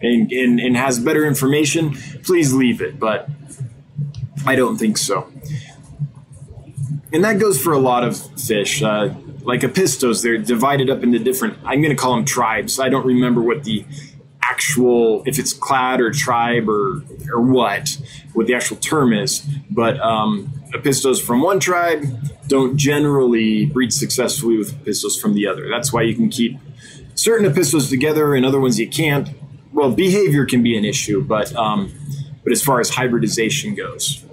and, and, and has better information, please leave it. But I don't think so. And that goes for a lot of fish. Uh, like apistos, they're divided up into different, I'm going to call them tribes. I don't remember what the actual, if it's clad or tribe or, or what, what the actual term is. But um, apistos from one tribe don't generally breed successfully with apistos from the other. That's why you can keep certain apistos together and other ones you can't. Well, behavior can be an issue, but um, but as far as hybridization goes,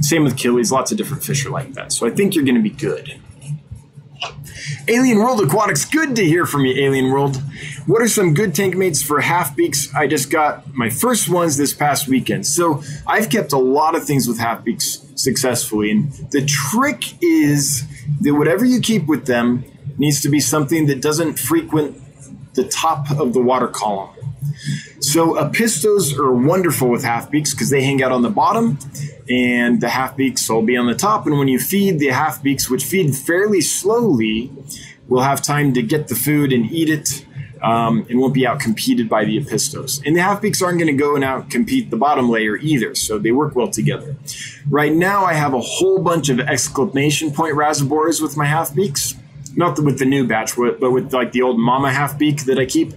same with killies. Lots of different fish are like that. So I think you're going to be good. Alien World Aquatics, good to hear from you, Alien World. What are some good tank mates for half beaks? I just got my first ones this past weekend. So I've kept a lot of things with half beaks successfully. And the trick is that whatever you keep with them needs to be something that doesn't frequent the top of the water column. So apistos are wonderful with half beaks because they hang out on the bottom and the half beaks will be on the top. And when you feed the half beaks, which feed fairly slowly, will have time to get the food and eat it um, and won't be out competed by the apistos. And the half beaks aren't going to go and out compete the bottom layer either, so they work well together. Right now, I have a whole bunch of exclamation point rasboras with my half beaks. Not with the new batch, but with like the old mama half beak that I keep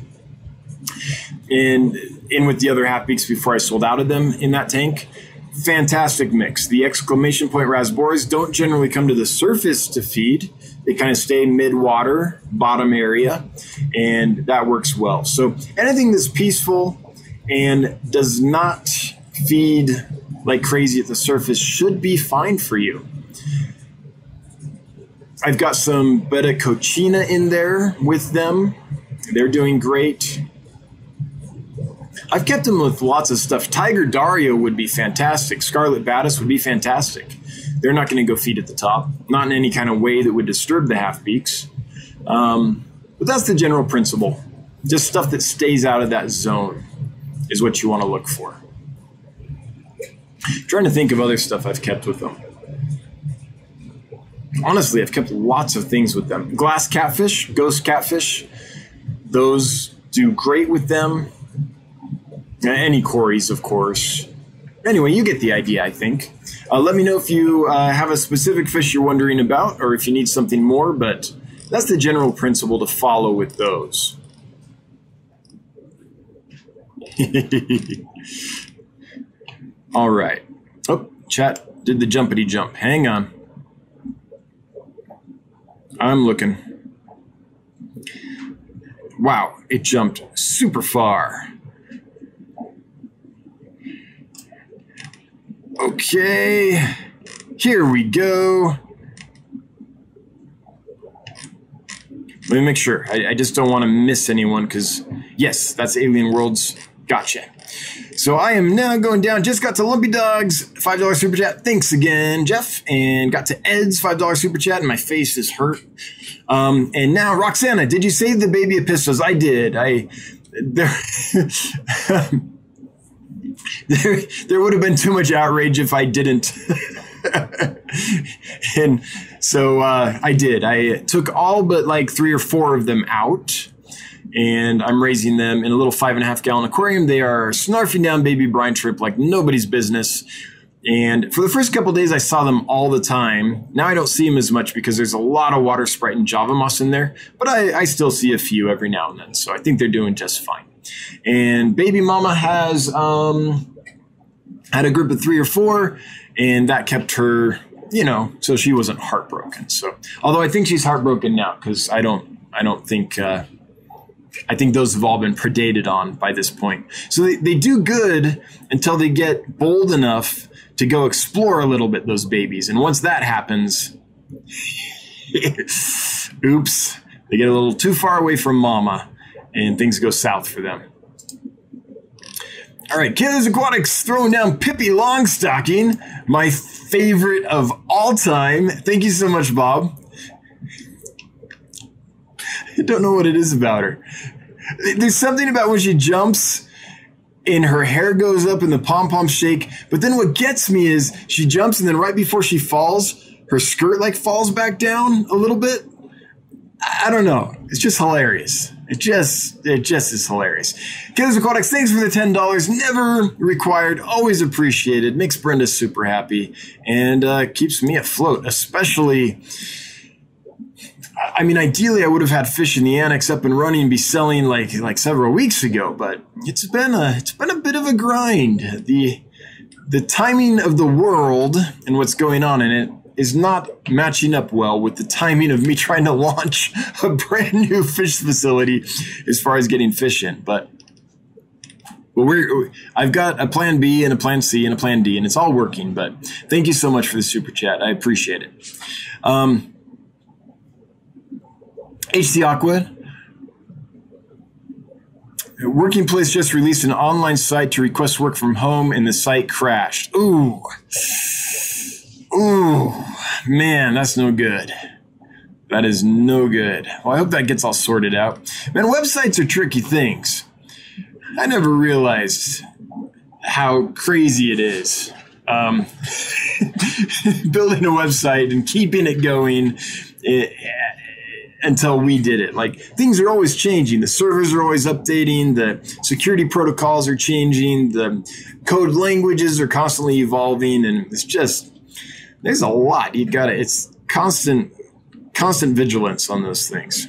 and in with the other half beaks before I sold out of them in that tank. Fantastic mix. The exclamation point rasboras don't generally come to the surface to feed. They kind of stay mid water, bottom area, and that works well. So anything that's peaceful and does not feed like crazy at the surface should be fine for you. I've got some Betta Coccina in there with them. They're doing great. I've kept them with lots of stuff. Tiger Dario would be fantastic. Scarlet Badis would be fantastic. They're not going to go feed at the top, not in any kind of way that would disturb the half beaks. Um, but that's the general principle. Just stuff that stays out of that zone is what you want to look for. I'm trying to think of other stuff I've kept with them. Honestly, I've kept lots of things with them. Glass catfish, ghost catfish, those do great with them. Any cories, of course. Anyway, you get the idea, I think. Uh, let me know if you uh, have a specific fish you're wondering about or if you need something more, but that's the general principle to follow with those. All right. Oh, chat did the jumpity jump. Hang on. I'm looking. Wow, it jumped super far. Okay, here we go. Let me make sure. I, I just don't want to miss anyone because, yes, that's Alien Worlds. Gotcha. So I am now going down. Just got to Lumpy Dogs, $5 super chat. Thanks again, Jeff. And got to Ed's $5 super chat, and my face is hurt. Um, and now, Roxana, did you save the baby pistols? I did. I. There. there, there would have been too much outrage if I didn't. and so uh, I did. I took all but like three or four of them out, and I'm raising them in a little five and a half gallon aquarium. They are snarfing down baby brine shrimp like nobody's business. And for the first couple days, I saw them all the time. Now I don't see them as much because there's a lot of water sprite and java moss in there, but I, I still see a few every now and then. So I think they're doing just fine. And baby mama has um, had a group of three or four, and that kept her, you know, so she wasn't heartbroken. So, although I think she's heartbroken now because I don't, I don't think. Uh, I think those have all been predated on by this point. So they, they do good until they get bold enough to go explore a little bit those babies. And once that happens, oops, they get a little too far away from mama and things go south for them. All right, Kayla's Aquatics throwing down Pippi Longstocking, my favorite of all time. Thank you so much, Bob. Don't know what it is about her. There's something about when she jumps and her hair goes up and the pom pom shake. But then what gets me is she jumps and then right before she falls, her skirt like falls back down a little bit. I don't know. It's just hilarious. It just it just is hilarious. Killers Aquatics, thanks for the ten dollars. Never required, always appreciated. Makes Brenda super happy and uh, keeps me afloat, especially I mean, ideally, I would have had fish in the annex up and running and be selling like like several weeks ago. But it's been a it's been a bit of a grind. the The timing of the world and what's going on in it is not matching up well with the timing of me trying to launch a brand new fish facility as far as getting fish in. But well, we're I've got a plan B and a plan C and a plan D, and it's all working. But thank you so much for the super chat. I appreciate it. Um, HC Aqua. Working Place just released an online site to request work from home, and the site crashed. Ooh. Ooh. Man, that's no good. That is no good. Well, I hope that gets all sorted out. Man, websites are tricky things. I never realized how crazy it is. Um, building a website and keeping it going. Until we did it. Like things are always changing. The servers are always updating. The security protocols are changing. The code languages are constantly evolving. And it's just, there's a lot. You got to, it's constant, constant vigilance on those things.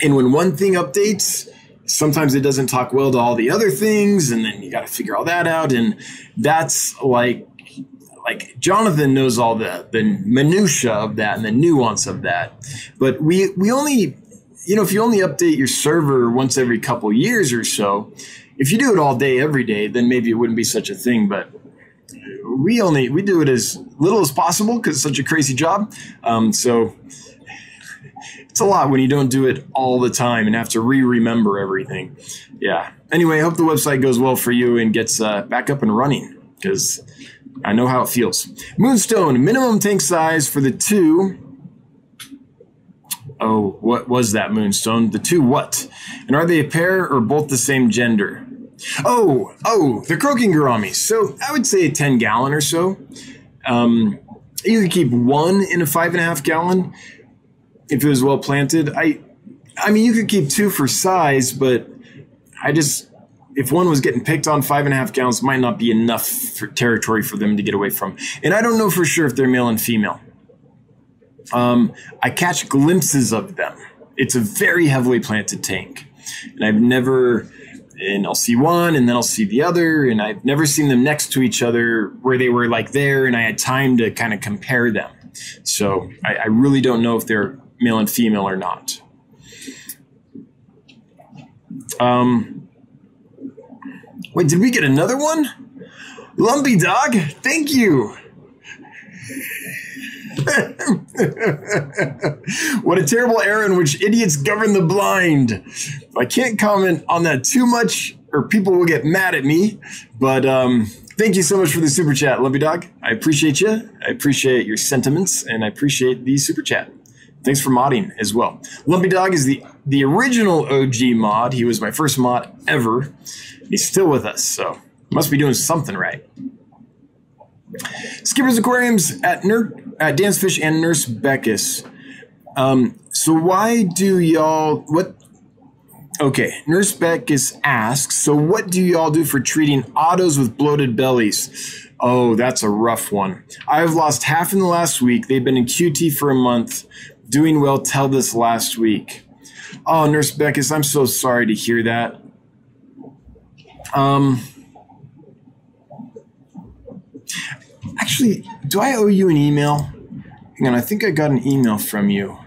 And when one thing updates, sometimes it doesn't talk well to all the other things. And then you got to figure all that out. And that's like, like Jonathan knows all the the minutia of that and the nuance of that. But we we only you know if you only update your server once every couple years or so, if you do it all day every day, then maybe it wouldn't be such a thing. But we only we do it as little as possible because it's such a crazy job. Um, so it's a lot when you don't do it all the time and have to re-remember everything. Yeah. Anyway, I hope the website goes well for you and gets uh, back up and running because I know how it feels. Moonstone, minimum tank size for the two. Oh, what was that, Moonstone? The two what? And are they a pair or both the same gender? Oh, oh, the croaking gouramis. So I would say a 10 gallon or so. Um, you could keep one in a five and a half gallon if it was well planted. I, I mean, you could keep two for size, but I just if one was getting picked on five and a half gallons might not be enough for territory for them to get away from. And I don't know for sure if they're male and female. Um, I catch glimpses of them. It's a very heavily planted tank. And I've never, and I'll see one and then I'll see the other. And I've never seen them next to each other where they were like there and I had time to kind of compare them. So I, I really don't know if they're male and female or not. Um, Wait, did we get another one? Lumpy dog, thank you. what a terrible era in which idiots govern the blind. I can't comment on that too much, or people will get mad at me. But um, thank you so much for the super chat, Lumpy Dog. I appreciate you. I appreciate your sentiments, and I appreciate the super chat. Thanks for modding as well. Lumpy Dog is the the original OG mod. He was my first mod ever. He's still with us, so must be doing something right. Skippers Aquariums at, Ner- at Dan's Fish and Nurse Beckus. Um, so why do y'all what? Okay, Nurse Beckus asks. So what do y'all do for treating otos with bloated bellies? Oh, that's a rough one. I've lost half in the last week. They've been in QT for a month, doing well tell this last week. Oh, Nurse Beckus, I'm so sorry to hear that. Um, actually, do I owe you an email? Hang on, I think I got an email from you.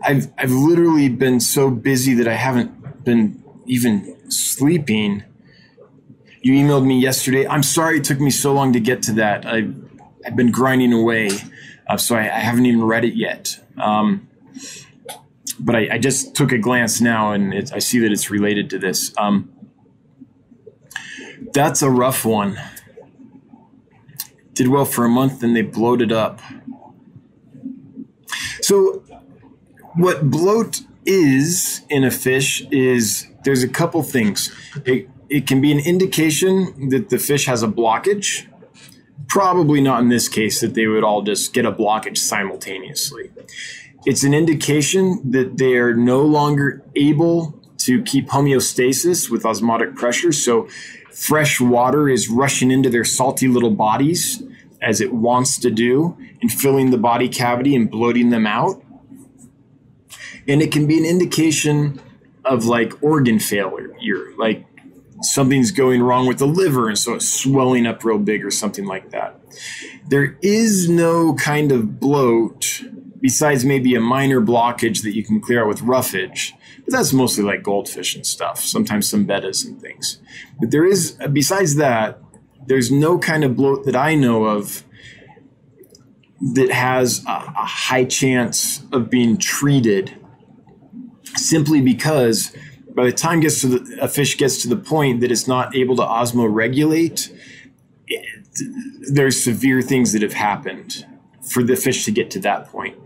I've I've literally been so busy that I haven't been even sleeping. You emailed me yesterday. I'm sorry it took me so long to get to that. I've I've been grinding away, uh, so I, I, haven't even read it yet. Um, but I, I, just took a glance now, and I see that it's related to this. Um, That's a rough one. Did well for a month, then they bloated up. So, what bloat is in a fish is there's a couple things. It, it can be an indication that the fish has a blockage. Probably not in this case that they would all just get a blockage simultaneously. It's an indication that they are no longer able to keep homeostasis with osmotic pressure. So fresh water is rushing into their salty little bodies as it wants to do and filling the body cavity and bloating them out. And it can be an indication of like organ failure, like something's going wrong with the liver and so it's swelling up real big or something like that. There is no kind of bloat besides maybe a minor blockage that you can clear out with roughage. But that's mostly like goldfish and stuff, sometimes some bettas and things. But there is, besides that, there's no kind of bloat that I know of that has a, a high chance of being treated simply because by the time gets to the, a fish gets to the point that it's not able to osmoregulate, it, there's severe things that have happened for the fish to get to that point.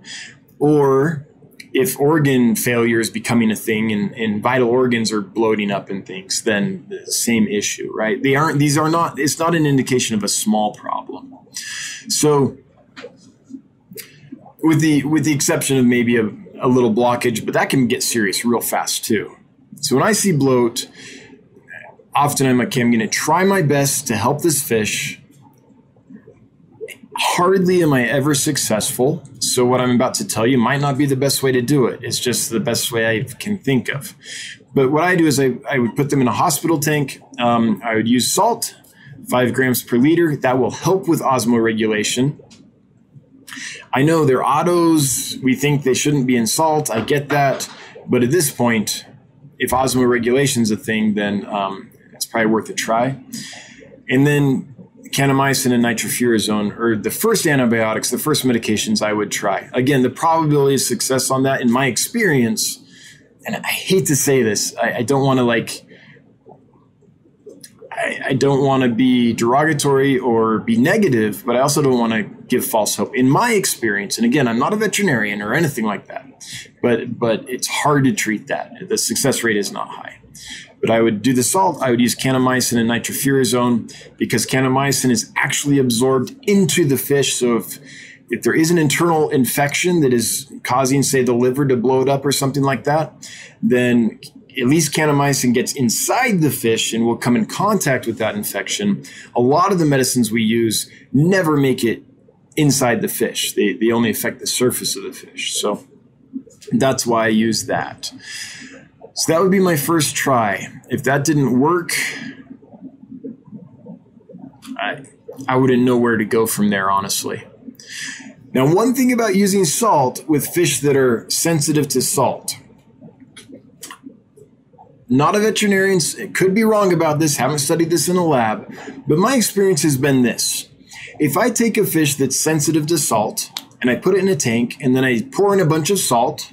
Or if organ failure is becoming a thing and, and vital organs are bloating up and things, then the same issue, right? They aren't, these are not, it's not an indication of a small problem. So with the, with the exception of maybe a, a little blockage, but that can get serious real fast too. So when I see bloat, often I'm like, okay, I'm going to try my best to help this fish hardly am I ever successful. So, what I'm about to tell you might not be the best way to do it. It's just the best way I can think of. But what I do is I, I would put them in a hospital tank. Um, I would use salt, five grams per liter. That will help with osmoregulation. I know they're otos. We think they shouldn't be in salt. I get that. But at this point, if osmoregulation is a thing, then um, it's probably worth a try. And then kanamycin and nitrofurazone are the first antibiotics, the first medications I would try. Again, the probability of success on that, in my experience, and I hate to say this, I, I don't want to like, I, I don't want to be derogatory or be negative, but I also don't want to give false hope. In my experience, and again, I'm not a veterinarian or anything like that, but but it's hard to treat that. The success rate is not high. But I would do the salt. I would use kanamycin and nitrofurazone because kanamycin is actually absorbed into the fish. So if if there is an internal infection that is causing, say, the liver to blow it up or something like that, then at least kanamycin gets inside the fish and will come in contact with that infection. A lot of the medicines we use never make it inside the fish. They, they only affect the surface of the fish. So that's why I use that. So that would be my first try. If that didn't work, I, I wouldn't know where to go from there, honestly. Now, one thing about using salt with fish that are sensitive to salt. Not a veterinarian, could be wrong about this, haven't studied this in a lab, but my experience has been this. If I take a fish that's sensitive to salt and I put it in a tank and then I pour in a bunch of salt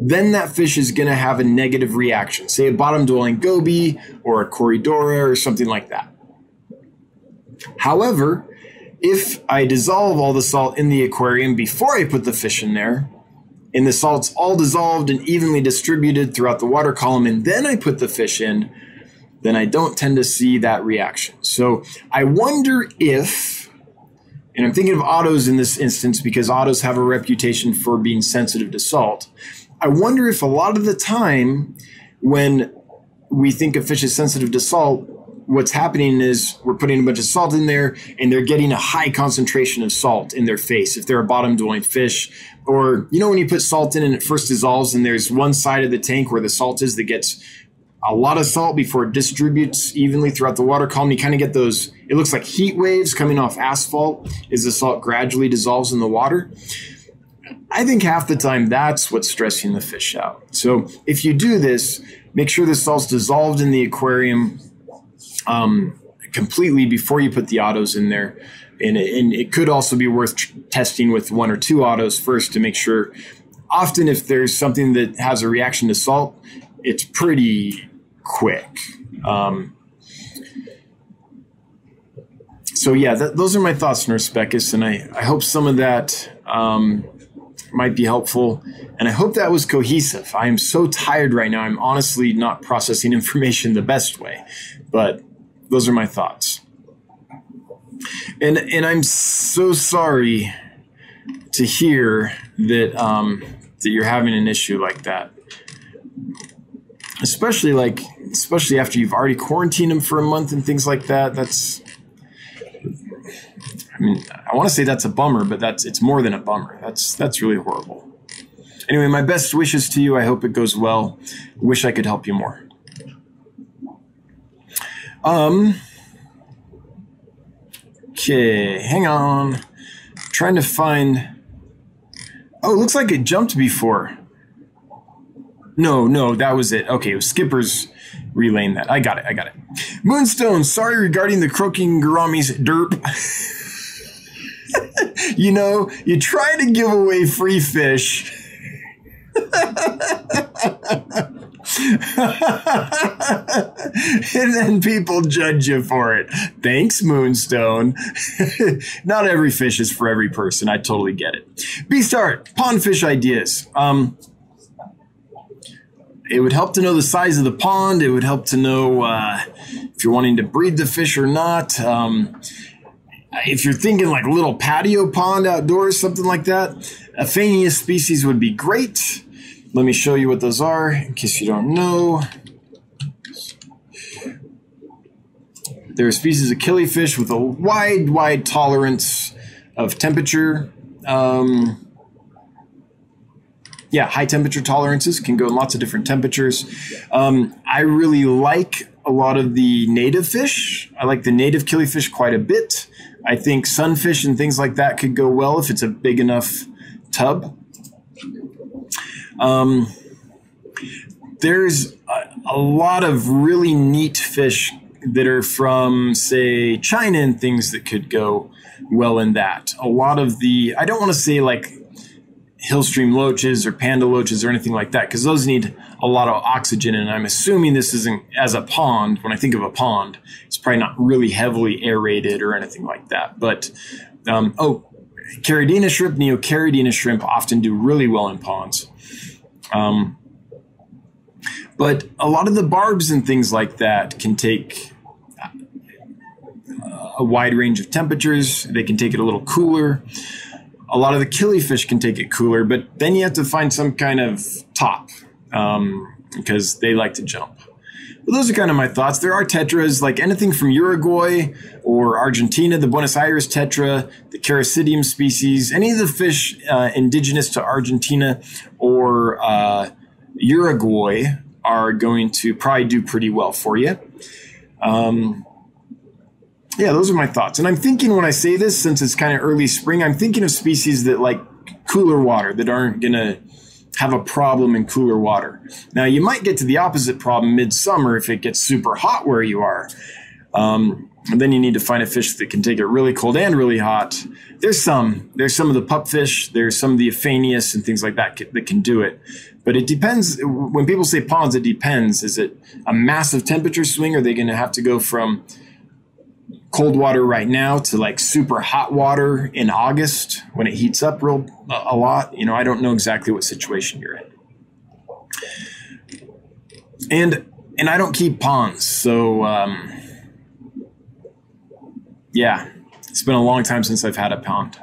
then that fish is going to have a negative reaction, say a bottom dwelling goby or a corydoras or something like that. However, if I dissolve all the salt in the aquarium before I put the fish in there, and the salt's all dissolved and evenly distributed throughout the water column, and then I put the fish in, then I don't tend to see that reaction. So I wonder if, and I'm thinking of otos in this instance because otos have a reputation for being sensitive to salt. I wonder if a lot of the time when we think a fish is sensitive to salt, what's happening is we're putting a bunch of salt in there and they're getting a high concentration of salt in their face if they're a bottom dwelling fish. Or, you know, when you put salt in and it first dissolves and there's one side of the tank where the salt is that gets a lot of salt before it distributes evenly throughout the water column. You kind of get those, it looks like heat waves coming off asphalt as the salt gradually dissolves in the water. I think half the time that's what's stressing the fish out. So if you do this, make sure the salt's dissolved in the aquarium um, completely before you put the otos in there. And it, and it could also be worth testing with one or two otos first to make sure. Often, if there's something that has a reaction to salt, it's pretty quick. Um, so yeah, those are my thoughts, Nurse Beckus, and I, I hope some of that um, might be helpful. And I hope that was cohesive. I am so tired right now. I'm honestly not processing information the best way, but those are my thoughts. And and I'm so sorry to hear that um, that you're having an issue like that. Especially like especially after you've already quarantined them for a month and things like that. That's I mean, I want to say that's a bummer, but that's it's more than a bummer. That's that's really horrible. Anyway, my best wishes to you. I hope it goes well. Wish I could help you more. Um. Okay, hang on. trying to find. Oh, it looks like it jumped before. No, no, that was it. Okay, it was Skipper's relaying that. I got it. I got it. Moonstone, sorry regarding the croaking gouramis derp. you know, you try to give away free fish. and then people judge you for it. Thanks, Moonstone. Not every fish is for every person. I totally get it. Beastart, pond fish ideas. Um, it would help to know the size of the pond. It would help to know uh, if you're wanting to breed the fish or not. Um, if you're thinking like little patio pond outdoors, something like that, a species would be great. Let me show you what those are in case you don't know. They're a species of killifish with a wide, wide tolerance of temperature. Um, yeah, high temperature tolerances can go in lots of different temperatures. Um, I really like a lot of the native fish. I like the native killifish quite a bit. I think sunfish and things like that could go well if it's a big enough tub. Um, there's a, a lot of really neat fish that are from, say, China and things that could go well in that. A lot of the, I don't want to say like hillstream loaches or panda loaches or anything like that, because those need a lot of oxygen. And I'm assuming this isn't as a pond. When I think of a pond, it's probably not really heavily aerated or anything like that. But um, oh, Caridina shrimp, Neocaridina shrimp often do really well in ponds. Um, but a lot of the barbs and things like that can take a wide range of temperatures. They can take it a little cooler a lot of the killifish can take it cooler, but then you have to find some kind of top um, because they like to jump. But those are kind of my thoughts. There are tetras, like anything from Uruguay or Argentina, the Buenos Aires tetra, the Characidium species, any of the fish uh, indigenous to Argentina or uh, Uruguay are going to probably do pretty well for you. Um, yeah, those are my thoughts. And I'm thinking when I say this, since it's kind of early spring, I'm thinking of species that like cooler water that aren't going to have a problem in cooler water. Now, you might get to the opposite problem midsummer if it gets super hot where you are. Um, and then you need to find a fish that can take it really cold and really hot. There's some. There's some of the pupfish. There's some of the Aphanius and things like that that can do it. But it depends. When people say ponds, it depends. Is it a massive temperature swing? Are they going to have to go from cold water right now to like super hot water in August when it heats up real a lot. You know, I don't know exactly what situation you're in. And and I don't keep ponds, so um, yeah, it's been a long time since I've had a pond.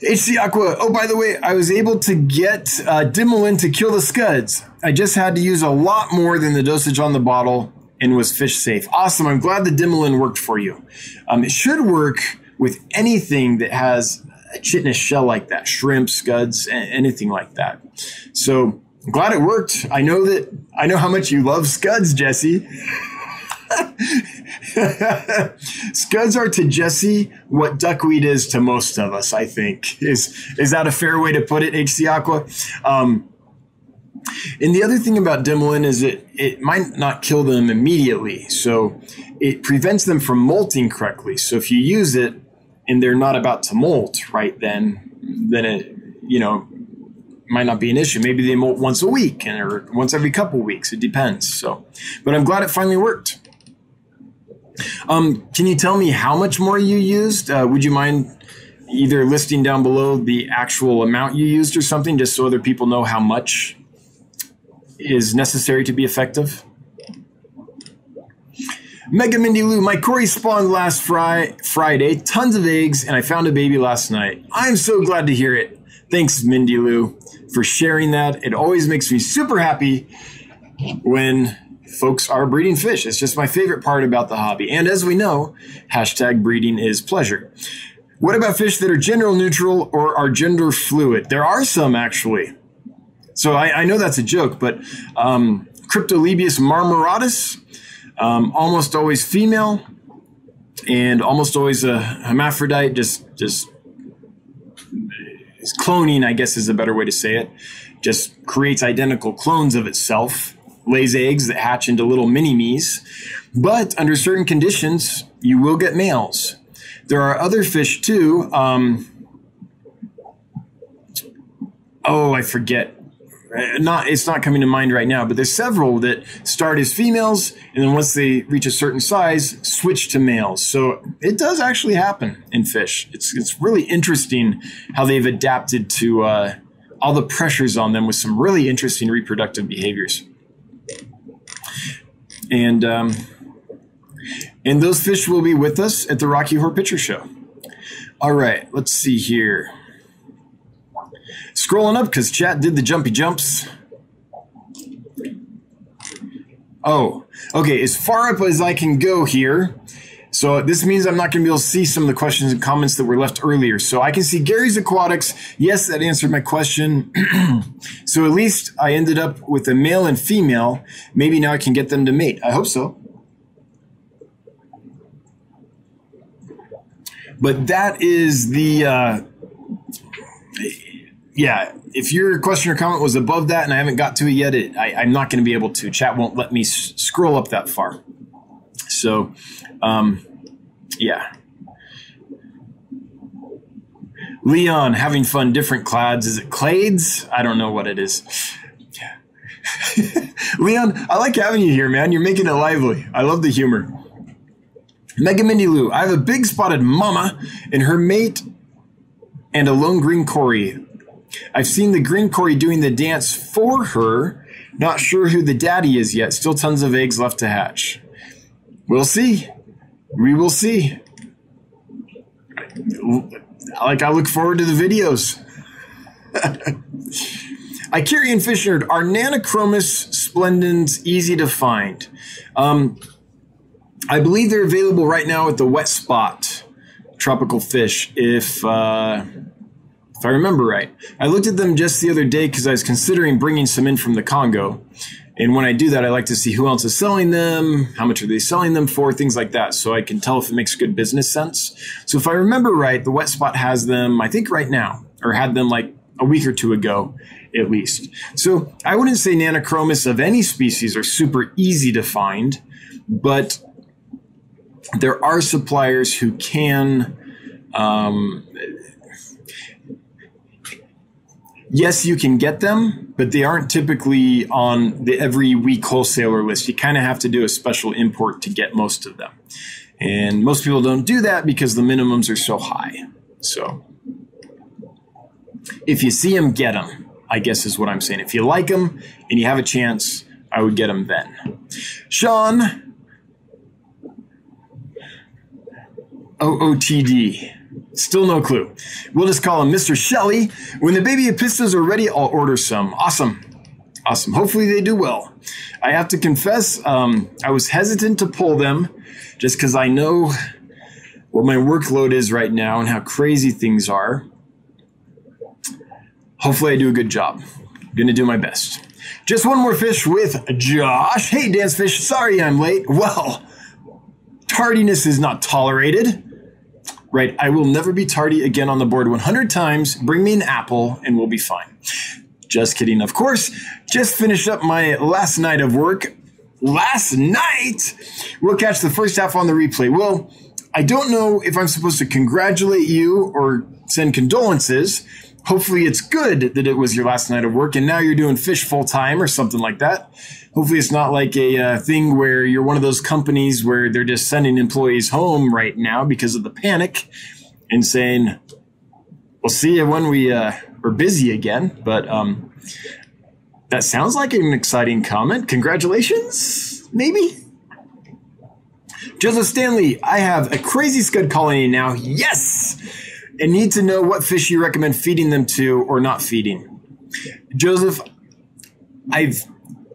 HC Aqua. Oh, by the way, I was able to get uh, Dimilin to kill the scuds. I just had to use a lot more than the dosage on the bottle and was fish safe. Awesome. I'm glad the Dimilin worked for you. Um, it should work with anything that has a chitinous shell like that, shrimp, scuds, anything like that. So I'm glad it worked. I know that I know how much you love scuds, Jesse. scuds are to Jesse what duckweed is to most of us. I think is is that a fair way to put it, HC Aqua? Um, and the other thing about Dimilin is it it might not kill them immediately, so it prevents them from molting correctly. So if you use it and they're not about to molt right then, then it you know might not be an issue. Maybe they molt once a week and or once every couple weeks. It depends. So, but I'm glad it finally worked. Um, can you tell me how much more you used? Uh, would you mind either listing down below the actual amount you used or something, just so other people know how much is necessary to be effective? Mega Mindy Lou, my Cory spawned last fri- Friday, tons of eggs, and I found a baby last night. I'm so glad to hear it. Thanks, Mindy Lou, for sharing that. It always makes me super happy when folks are breeding fish. It's just my favorite part about the hobby. And as we know, hashtag breeding is pleasure. What about fish that are gender neutral or are gender fluid? There are some actually. So I, I know that's a joke, but um, Kryptolebias marmoratus, um, almost always female, and almost always a hermaphrodite. Just just cloning, I guess, is a better way to say it. Just creates identical clones of itself, lays eggs that hatch into little mini me's. But under certain conditions, you will get males. There are other fish too. Um, oh, I forget not it's not coming to mind right now, but there's several that start as females and then once they reach a certain size, switch to males. So it does actually happen in fish. It's it's really interesting how they've adapted to uh, all the pressures on them with some really interesting reproductive behaviors. And um, and those fish will be with us at the Rocky Horror Picture Show. All right, let's see here. Scrolling up because chat did the jumpy jumps. Oh, okay. As far up as I can go here. So this means I'm not going to be able to see some of the questions and comments that were left earlier. So I can see Gary's Aquatics. Yes, that answered my question. so at least I ended up with a male and female. Maybe now I can get them to mate. I hope so. But that is the uh, yeah, if your question or comment was above that and I haven't got to it yet, it, I, am not going to be able to. Chat won't let me s- scroll up that far. So, um, yeah. Leon, having fun, different clads. Is it clades? I don't know what it is. Leon, I like having you here, man. You're making it lively. I love the humor. Mega Mindy Lou, I have a big spotted mama and her mate and a lone green Cory. I've seen the green Cory doing the dance for her. Not sure who the daddy is yet. Still tons of eggs left to hatch. We'll see. We will see. Like I look forward to the videos. Icarian fish nerd, are Nanochromis splendens easy to find? Um, I believe they're available right now at the Wet Spot Tropical Fish. If uh, if I remember right. I looked at them just the other day because I was considering bringing some in from the Congo. And when I do that, I like to see who else is selling them, how much are they selling them for, things like that, so I can tell if it makes good business sense. So if I remember right, the Wet Spot has them, I think right now, or had them like a week or two ago at least. So I wouldn't say Nanochromis of any species are super easy to find, but there are suppliers who can um, yes, you can get them, but they aren't typically on the every week wholesaler list. You kind of have to do a special import to get most of them. And most people don't do that because the minimums are so high. So if you see them, get them, I guess is what I'm saying. If you like them and you have a chance, I would get them then. Sean, OOTD. Still no clue. We'll just call him Mr. Shelley. When the baby epistas are ready, I'll order some. Awesome. Awesome. Hopefully they do well. I have to confess, um, I was hesitant to pull them just because I know what my workload is right now and how crazy things are. Hopefully I do a good job. I'm to do my best. Just one more fish with Josh. Hey, Dan's Fish. Sorry I'm late. Well, tardiness is not tolerated right? I will never be tardy again on the board 100 times. Bring me an apple and we'll be fine. Just kidding, of course. Just finished up my last night of work. Last night? We'll catch the first half on the replay. Well, I don't know if I'm supposed to congratulate you or send condolences. Hopefully it's good that it was your last night of work and now you're doing fish full time or something like that. Hopefully it's not like a uh, thing where you're one of those companies where they're just sending employees home right now because of the panic and saying, we'll see you when we uh, are busy again. But um, that sounds like an exciting comment. Congratulations, maybe? Joseph Stanley, I have a crazy scud colony now. Yes! And need to know what fish you recommend feeding them to or not feeding. Joseph, I've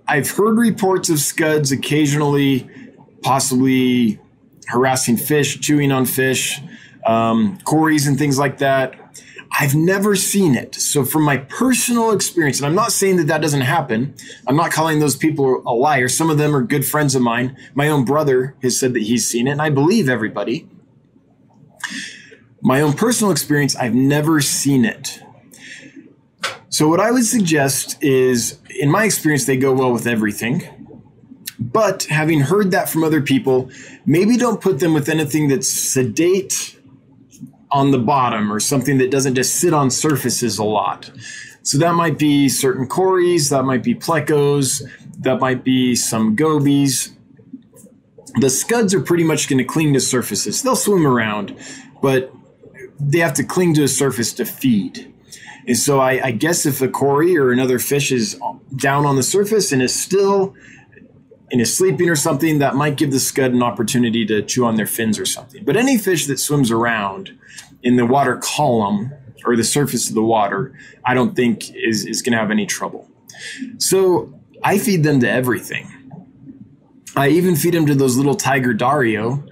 I've heard reports of scuds occasionally possibly harassing fish, chewing on fish, um, cories and things like that. I've never seen it. So, from my personal experience, and I'm not saying that that doesn't happen, I'm not calling those people a liar. Some of them are good friends of mine. My own brother has said that he's seen it, and I believe everybody. My own personal experience, I've never seen it. So, what I would suggest is, in my experience, they go well with everything. But having heard that from other people, maybe don't put them with anything that's sedate on the bottom or something that doesn't just sit on surfaces a lot. So that might be certain cories, that might be plecos, that might be some gobies. The scuds are pretty much going to cling to surfaces. They'll swim around, but they have to cling to a surface to feed. And so I, I guess if a cory or another fish is down on the surface and is still and is sleeping or something, that might give the scud an opportunity to chew on their fins or something. But any fish that swims around in the water column or the surface of the water, I don't think is, is going to have any trouble. So I feed them to everything. I even feed them to those little tiger Dario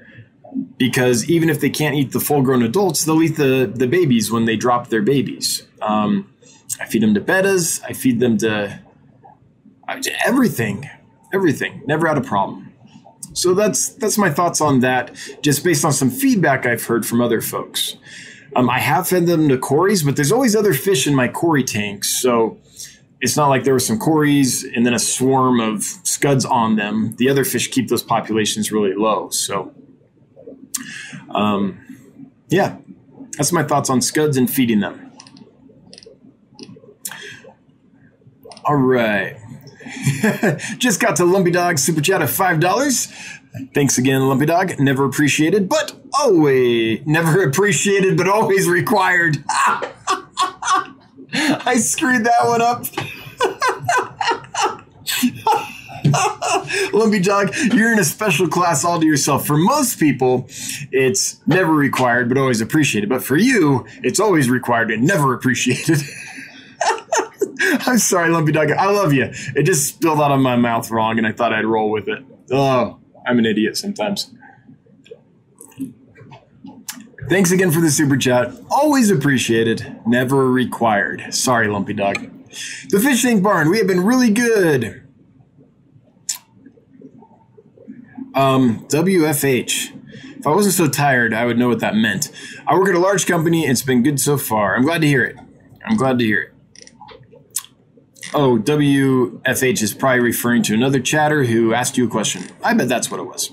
because even if they can't eat the full grown adults, they'll eat the, the babies when they drop their babies. Um, I feed them to bettas. I feed them to, to everything, everything. Never had a problem. So that's that's my thoughts on that, just based on some feedback I've heard from other folks. Um, I have fed them to cories, but there's always other fish in my cory tanks, so it's not like there were some cories and then a swarm of scuds on them. The other fish keep those populations really low. So, um, yeah, that's my thoughts on scuds and feeding them. All right. Just got to Lumpy Dog Super Chat of $5. Thanks again, Lumpy Dog. Never appreciated, but always never appreciated, but always required. I screwed that one up. Lumpy Dog, you're in a special class all to yourself. For most people, it's never required, but always appreciated. But for you, it's always required and never appreciated. I'm sorry, Lumpy Dog. I love you. It just spilled out of my mouth wrong, and I thought I'd roll with it. Oh, I'm an idiot sometimes. Thanks again for the super chat. Always appreciated, never required. Sorry, Lumpy Dog. The Fish Tank Barn, we have been really good. Um, WFH. If I wasn't so tired, I would know what that meant. I work at a large company. It's been good so far. I'm glad to hear it. I'm glad to hear it. Oh, WFH is probably referring to another chatter who asked you a question. I bet that's what it was.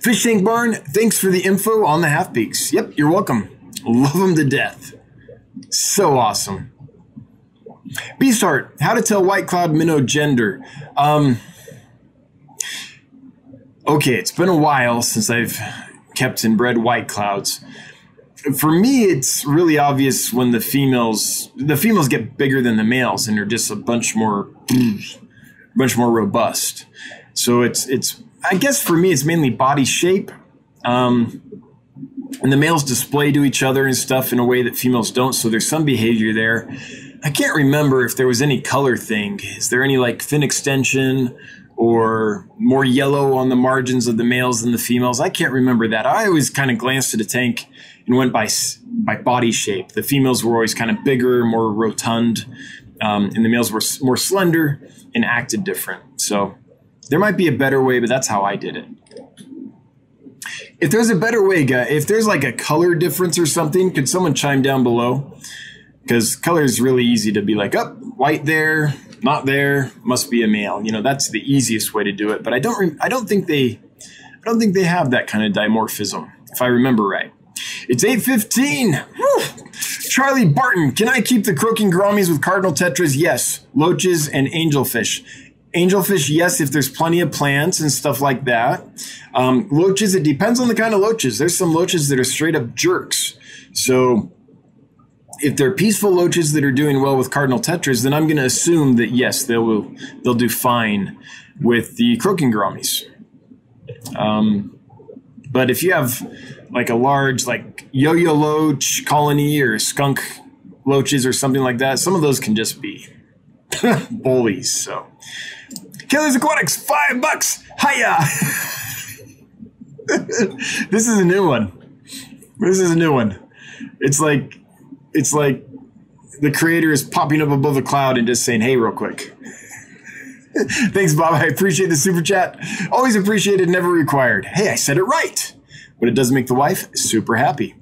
Fish Tank Barn, thanks for the info on the half beaks. Yep, you're welcome. Love them to death. So awesome. Beastart, how to tell white cloud minnow gender. Um, okay, it's been a while since I've kept and bred white clouds for me, it's really obvious when the females the females get bigger than the males and they're just a bunch more, bunch more robust. So it's it's I guess for me it's mainly body shape, um, and the males display to each other and stuff in a way that females don't. So there's some behavior there. I can't remember if there was any color thing. Is there any like fin extension or more yellow on the margins of the males than the females? I can't remember that. I always kind of glanced at a tank and went by by body shape. The females were always kind of bigger, more rotund, um, and the males were more slender and acted different. So there might be a better way, but that's how I did it. If there's a better way, if there's like a color difference or something, could someone chime down below? Because color is really easy to be like, up, oh, white there, not there, must be a male. You know, that's the easiest way to do it. But I don't, re- I don't think they, I don't think they have that kind of dimorphism, if I remember right. It's 8.15. Charlie Barton, can I keep the croaking gouramis with cardinal tetras? Yes. Loaches and angelfish. Angelfish, yes, if there's plenty of plants and stuff like that. Um, loaches, it depends on the kind of loaches. There's some loaches that are straight up jerks. So if they're peaceful loaches that are doing well with cardinal tetras, then I'm going to assume that yes, they will they'll do fine with the croaking gouramis. Um, but if you have like a large like yo-yo loach colony or skunk loaches or something like that, some of those can just be bullies. So Killers Aquatics, five bucks. Hiya! this is a new one. This is a new one. It's like it's like the creator is popping up above a cloud and just saying, "Hey, real quick." Thanks, Bob. I appreciate the super chat. Always appreciated, never required. Hey, I said it right, but it does make the wife super happy.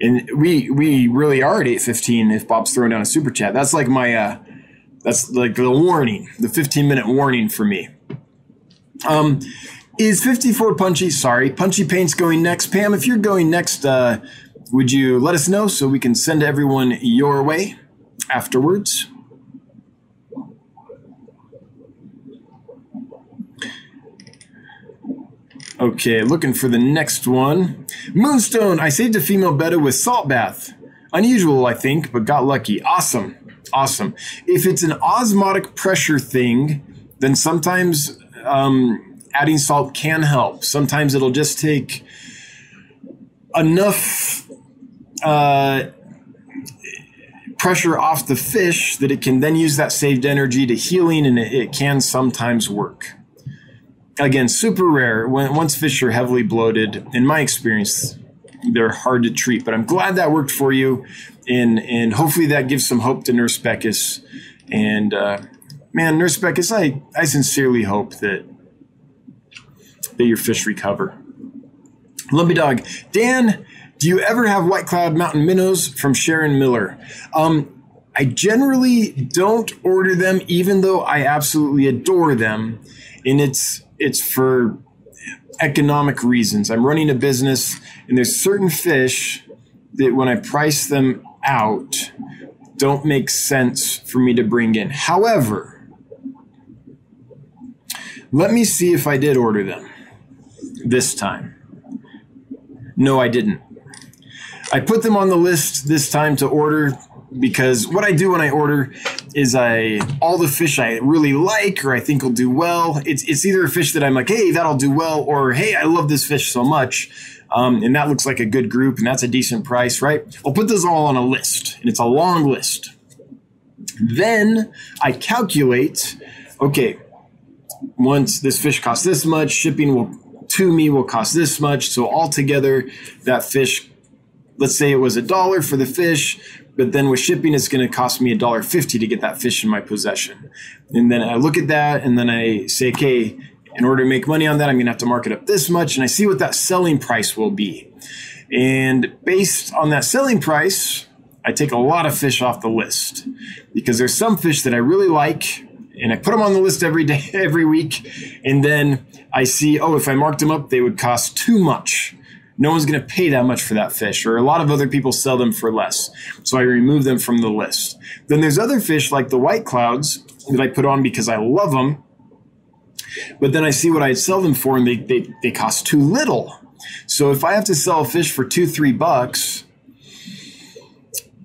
And we we really are at eight fifteen. If Bob's throwing down a super chat, that's like my uh, that's like the warning, the fifteen minute warning for me. Um, is fifty four punchy? Sorry, punchy paint's going next. Pam, if you're going next, uh, would you let us know so we can send everyone your way afterwards? Okay, looking for the next one. Moonstone, I saved a female betta with salt bath. Unusual, I think, but got lucky. Awesome. Awesome. If it's an osmotic pressure thing, then sometimes um, adding salt can help. Sometimes it'll just take enough uh, pressure off the fish that it can then use that saved energy to healing, and it, it can sometimes work again, super rare. When once fish are heavily bloated, in my experience, they're hard to treat. But I'm glad that worked for you, and and hopefully that gives some hope to Nurse Beckus. And uh, man, Nurse Beckus, I I sincerely hope that that your fish recover. Lumpy Dog, Dan, do you ever have White Cloud Mountain minnows from Sharon Miller? Um, I generally don't order them, even though I absolutely adore them. And it's it's for economic reasons. I'm running a business, and there's certain fish that when I price them out, don't make sense for me to bring in. However, let me see if I did order them this time. No, I didn't. I put them on the list this time to order because what I do when I order is I all the fish I really like or I think will do well. It's it's either a fish that I'm like, hey, that'll do well, or hey, I love this fish so much, um, and that looks like a good group and that's a decent price, right? I'll put those all on a list, and it's a long list. Then I calculate, okay, once this fish costs this much, shipping will to me will cost this much. So altogether, that fish, let's say it was a dollar for the fish, but then with shipping, it's going to cost me a dollar fifty to get that fish in my possession. And then I look at that, and then I say, okay, in order to make money on that, I'm going to have to mark it up this much, and I see what that selling price will be. And based on that selling price, I take a lot of fish off the list because there's some fish that I really like and I put them on the list every day, every week. And then I see, oh, if I marked them up, they would cost too much no one's going to pay that much for that fish, or a lot of other people sell them for less. So I remove them from the list. Then there's other fish like the white clouds that I put on because I love them. But then I see what I'd sell them for and they, they, they cost too little. So if I have to sell a fish for two, three bucks,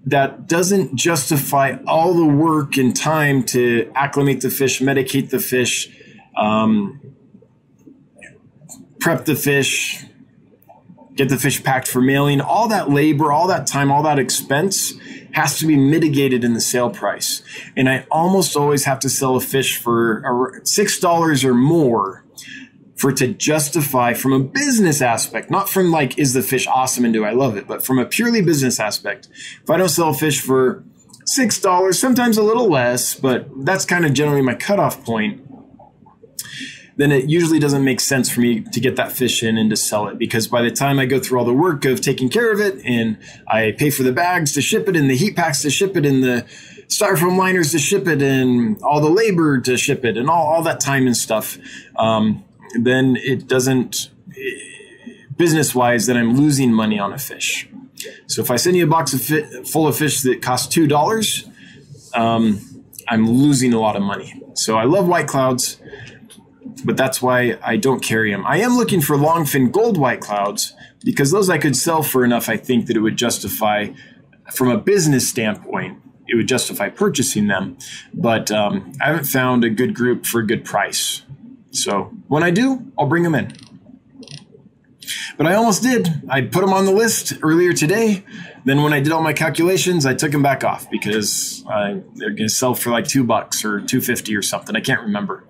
that doesn't justify all the work and time to acclimate the fish, medicate the fish, um, prep the fish, get the fish packed for mailing, all that labor, all that time, all that expense has to be mitigated in the sale price. And I almost always have to sell a fish for $6 or more for to justify from a business aspect, not from like, is the fish awesome and do I love it, but from a purely business aspect. If I don't sell a fish for $6, sometimes a little less, but that's kind of generally my cutoff point then it usually doesn't make sense for me to get that fish in and to sell it because by the time I go through all the work of taking care of it and I pay for the bags to ship it and the heat packs to ship it and the styrofoam liners to ship it and all the labor to ship it and all, all that time and stuff, um, then it doesn't, business wise, that I'm losing money on a fish. So if I send you a box of fi- full of fish that costs two dollars, um, I'm losing a lot of money. So I love white clouds, but that's why I don't carry them. I am looking for longfin gold white clouds because those I could sell for enough. I think that it would justify, from a business standpoint, it would justify purchasing them. But um, I haven't found a good group for a good price. So when I do, I'll bring them in. But I almost did. I put them on the list earlier today. Then when I did all my calculations, I took them back off because they're going to sell for like two bucks or two fifty or something. I can't remember,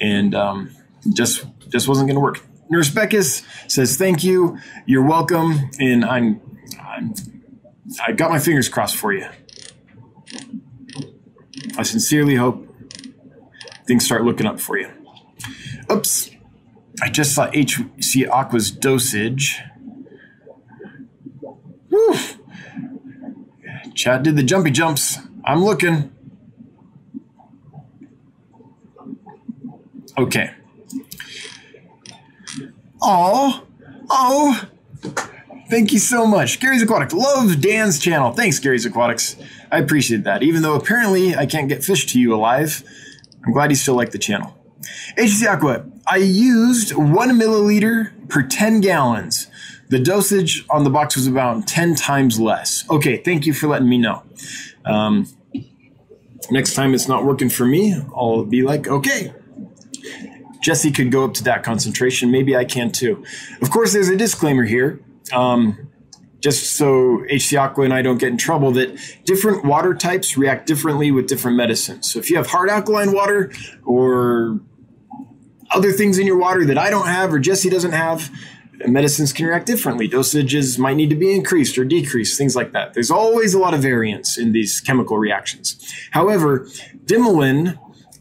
and um, just just wasn't going to work. Nurse Beckus says thank you. You're welcome, and I'm, I'm I got my fingers crossed for you. I sincerely hope things start looking up for you. Oops. I just saw HC Aqua's dosage. Whew. Chad did the jumpy jumps. I'm looking. Okay. Oh, oh, thank you so much. Gary's Aquatics. Love Dan's channel. Thanks, Gary's Aquatics. I appreciate that. Even though apparently I can't get fish to you alive, I'm glad you still like the channel. HC Aqua, I used one milliliter per 10 gallons. The dosage on the box was about 10 times less. Okay, thank you for letting me know. Um, next time it's not working for me, I'll be like, okay, Jesse could go up to that concentration. Maybe I can too. Of course, there's a disclaimer here. Um, just so HC Aqua and I don't get in trouble, that different water types react differently with different medicines. So if you have hard alkaline water or other things in your water that I don't have or Jesse doesn't have, medicines can react differently. Dosages might need to be increased or decreased, things like that. There's always a lot of variance in these chemical reactions. However, Dimilin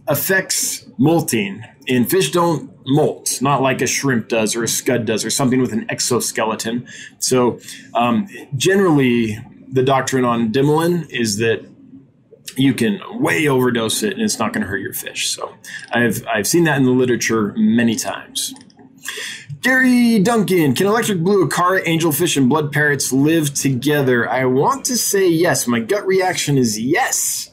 affects molting, and fish don't molt, not like a shrimp does or a scud does or something with an exoskeleton. So, um, generally, the doctrine on Dimilin is that you can way overdose it and it's not going to hurt your fish. So, I've I've seen that in the literature many times. Gary Duncan, can electric blue, Acara, angelfish, and blood parrots live together? I want to say yes. My gut reaction is yes.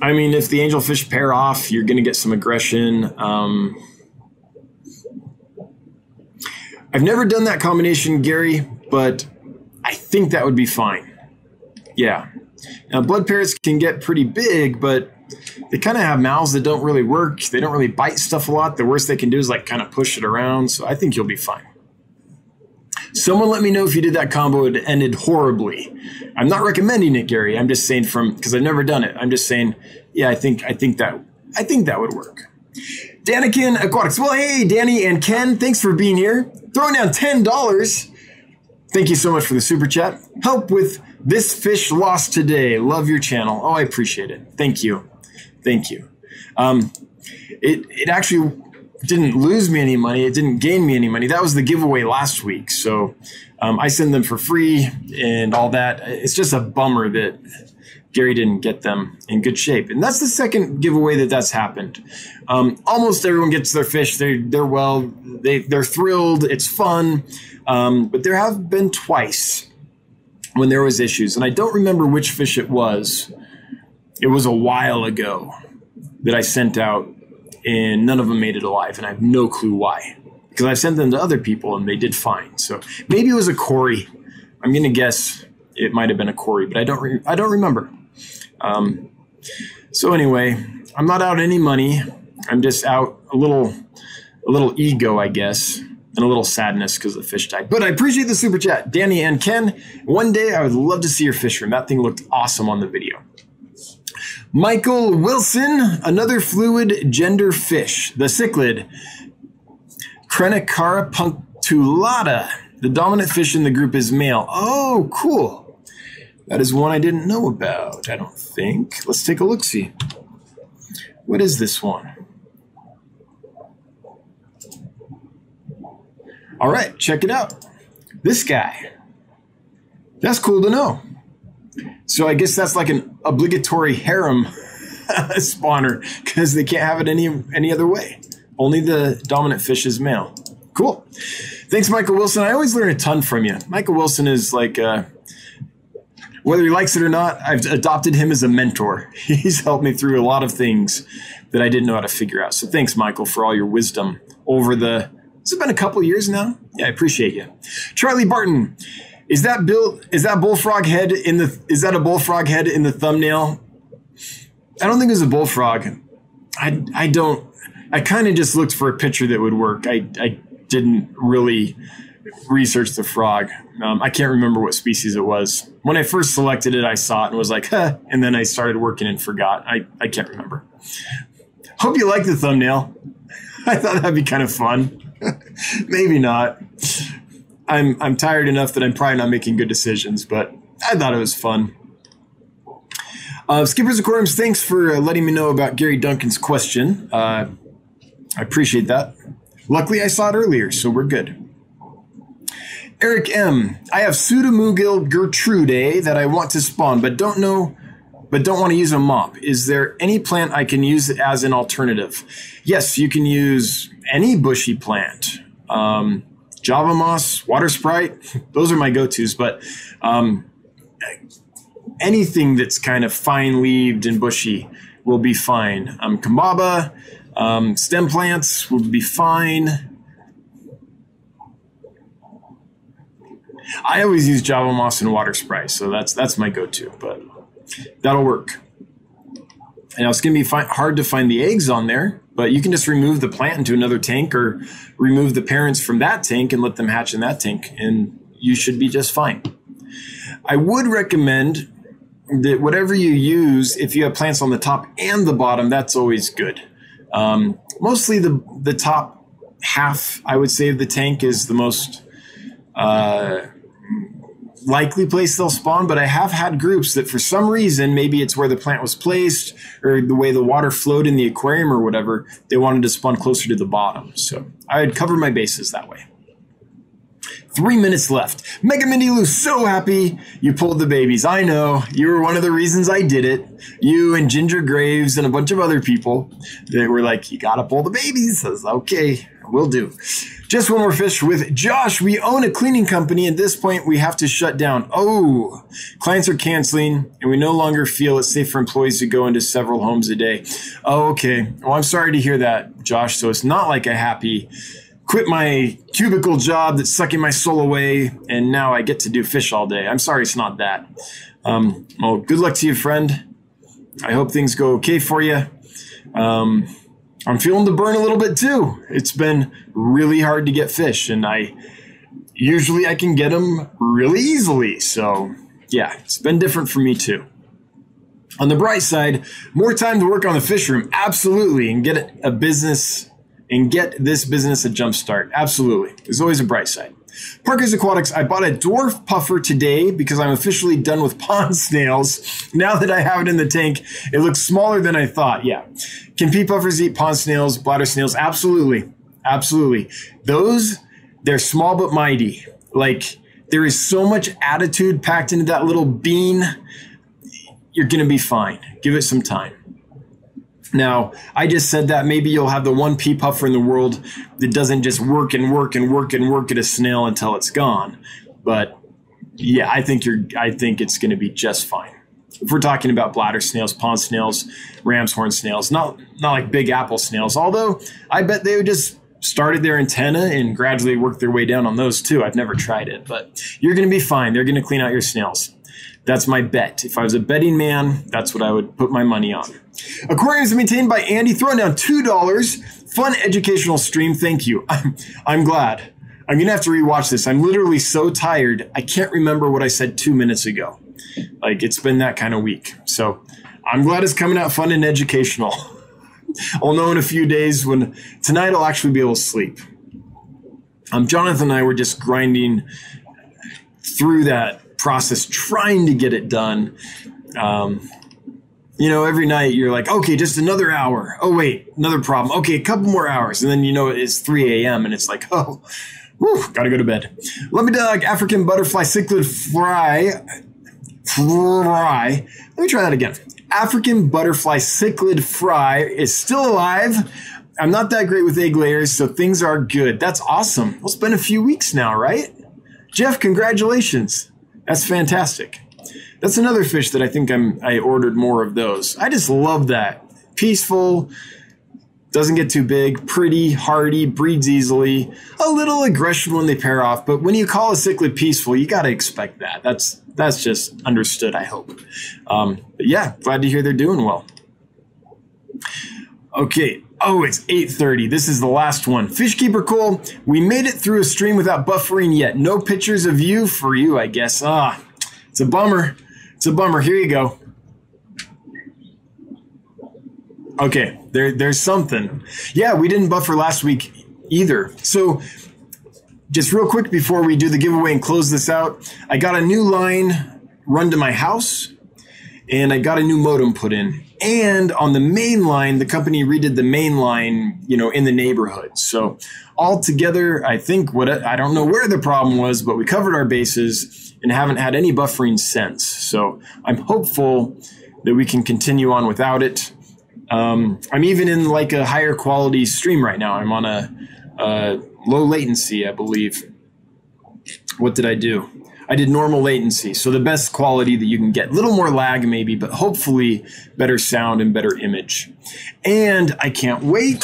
I mean, if the angelfish pair off, you're going to get some aggression. Um, I've never done that combination, Gary, but I think that would be fine. Yeah. Now, blood parrots can get pretty big, but they kind of have mouths that don't really work. They don't really bite stuff a lot. The worst they can do is like kind of push it around. So I think you'll be fine. Someone let me know if you did that combo, it ended horribly. I'm not recommending it, Gary. I'm just saying from because I've never done it. I'm just saying, yeah, I think I think that I think that would work. Danikin Aquatics. Well, hey, Danny and Ken, thanks for being here. Throwing down ten dollars. Thank you so much for the super chat. Help with this fish lost today. Love your channel. Oh, I appreciate it. Thank you. Thank you. Um, it it actually didn't lose me any money. It didn't gain me any money. That was the giveaway last week. So um, I send them for free and all that. It's just a bummer that Gary didn't get them in good shape. And that's the second giveaway that that's happened. Um, almost everyone gets their fish. They're, they're well, they, they're thrilled. It's fun. Um, but there have been twice when there was issues. And I don't remember which fish it was. It was a while ago that I sent out and none of them made it alive, and I have no clue why. Because I've sent them to other people and they did fine. So maybe it was a Cory. I'm gonna guess it might have been a Cory, but I don't re- I don't remember. Um, so anyway, I'm not out any money. I'm just out a little a little ego, I guess, and a little sadness because the fish died. But I appreciate the super chat, Danny and Ken. One day I would love to see your fish room. That thing looked awesome on the video. Michael Wilson, another fluid gender fish, the cichlid, Crenicara punctulata. The dominant fish in the group is male. Oh, cool. That is one I didn't know about, I don't think. Let's take a look see. What is this one? All right, check it out. This guy. That's cool to know. So I guess that's like an obligatory harem spawner because they can't have it any any other way. Only the dominant fish is male. Cool. Thanks, Michael Wilson. I always learn a ton from you. Michael Wilson is like, uh, whether he likes it or not, I've adopted him as a mentor. He's helped me through a lot of things that I didn't know how to figure out. So thanks, Michael, for all your wisdom over the. It's been a couple years now. Yeah, I appreciate you. Charlie Barton, is that Bill? Is that bullfrog head in the? Is that a bullfrog head in the thumbnail? I don't think it was a bullfrog. I I don't. I kind of just looked for a picture that would work. I I didn't really research the frog. Um, I can't remember what species it was. When I first selected it, I saw it and was like, huh, and then I started working and forgot. I, I can't remember. Hope you like the thumbnail. I thought that'd be kind of fun. Maybe not. I'm I'm tired enough that I'm probably not making good decisions, but I thought it was fun. Uh, Skippers Aquariums, thanks for uh, letting me know about Gary Duncan's question. Uh, I appreciate that. Luckily, I saw it earlier, so we're good. Eric M. I have Pseudomugil gertrude that I want to spawn, but don't know, but don't want to use a mop. Is there any plant I can use as an alternative? Yes, you can use any bushy plant. Um, Java moss, water sprite, those are my go-tos. But um, anything that's kind of fine leaved and bushy will be fine. Um, Cabomba, um, stem plants will be fine. I always use Java moss and water Sprite, so that's that's my go-to. But that'll work. Now it's to be fi- hard to find the eggs on there, but you can just remove the plant into another tank or remove the parents from that tank and let them hatch in that tank, and you should be just fine. I would recommend that whatever you use, if you have plants on the top and the bottom, that's always good. Um, mostly the the top half, I would say, of the tank is the most uh, likely place they'll spawn. But I have had groups that, for some reason, maybe it's where the plant was placed or the way the water flowed in the aquarium or whatever, they wanted to spawn closer to the bottom. So I would cover my bases that way. Three minutes left. Mega Mindy Lou, so happy you pulled the babies. I know you were one of the reasons I did it. You and Ginger Graves and a bunch of other people. They were like, you gotta pull the babies. I was okay, we'll do. Just one more fish with Josh. We own a cleaning company. At this point, we have to shut down. Oh, clients are canceling, and we no longer feel it's safe for employees to go into several homes a day. Oh, okay. Well, I'm sorry to hear that, Josh. So it's not like a happy quit my cubicle job that's sucking my soul away, and now I get to do fish all day. I'm sorry it's not that. Um, well, good luck to you, friend. I hope things go okay for you. Um, I'm feeling the burn a little bit too. It's been really hard to get fish, and I usually I can get them really easily. So yeah, it's been different for me too. On the bright side, more time to work on the fish room, absolutely, and get a business and get this business a jump start. Absolutely. There's always a bright side. Parker's Aquatics, I bought a dwarf puffer today because I'm officially done with pond snails. Now that I have it in the tank, it looks smaller than I thought. Yeah. Can pea puffers eat pond snails, bladder snails? Absolutely. Absolutely. Those, they're small but mighty. Like, there is so much attitude packed into that little bean. You're going to be fine. Give it some time. Now, I just said that maybe you'll have the one pea puffer in the world that doesn't just work and work and work and work at a snail until it's gone. But yeah, I think you're I think it's going to be just fine. If we're talking about bladder snails, pond snails, ram's horn snails, not not like big apple snails, although I bet they would just started their antenna and gradually work their way down on those too. I've never tried it, but you're going to be fine. They're going to clean out your snails. That's my bet. If I was a betting man, that's what I would put my money on. Aquarium is maintained by Andy. Throwing down $2. Fun educational stream. Thank you. I'm, I'm glad. I'm going to have to rewatch this. I'm literally so tired. I can't remember what I said two minutes ago. Like, it's been that kind of week. So I'm glad it's coming out fun and educational. I'll know in a few days when tonight I'll actually be able to sleep. Um, Jonathan and I were just grinding through that process trying to get it done. Um, you know, every night you're like, okay, just another hour. Oh, wait, another problem. Okay, a couple more hours. And then you know it's 3 a.m. and it's like, oh, whew, gotta go to bed. Lumpy Dog African butterfly cichlid fry. Fry. Let me try that again. African butterfly cichlid fry is still alive. I'm not that great with egg layers, so things are good. That's awesome. Well, it's been a few weeks now, right? Jeff, congratulations. That's fantastic. That's another fish that I think I'm I ordered more of those. I just love that. Peaceful, doesn't get too big, pretty, hardy, breeds easily, a little aggression when they pair off, but when you call a cichlid peaceful, you got to expect that. That's that's just understood, I hope. Um, but yeah, glad to hear they're doing well. Okay. Oh, it's 8:30. This is the last one. Fishkeeper Cole, we made it through a stream without buffering yet. No pictures of you for you, I guess. Ah, it's a bummer. It's a bummer. Here you go. Okay, there, there's something. Yeah, we didn't buffer last week either. So, just real quick before we do the giveaway and close this out, I got a new line run to my house and I got a new modem put in. And on the main line, the company redid the main line, you know, in the neighborhood. So altogether, I think what I don't know where the problem was, but we covered our bases and haven't had any buffering since. So I'm hopeful that we can continue on without it. Um, I'm even in like a higher quality stream right now. I'm on a, a low latency, I believe. What did I do? I did normal latency, so the best quality that you can get. Little more lag maybe, but hopefully better sound and better image. And I can't wait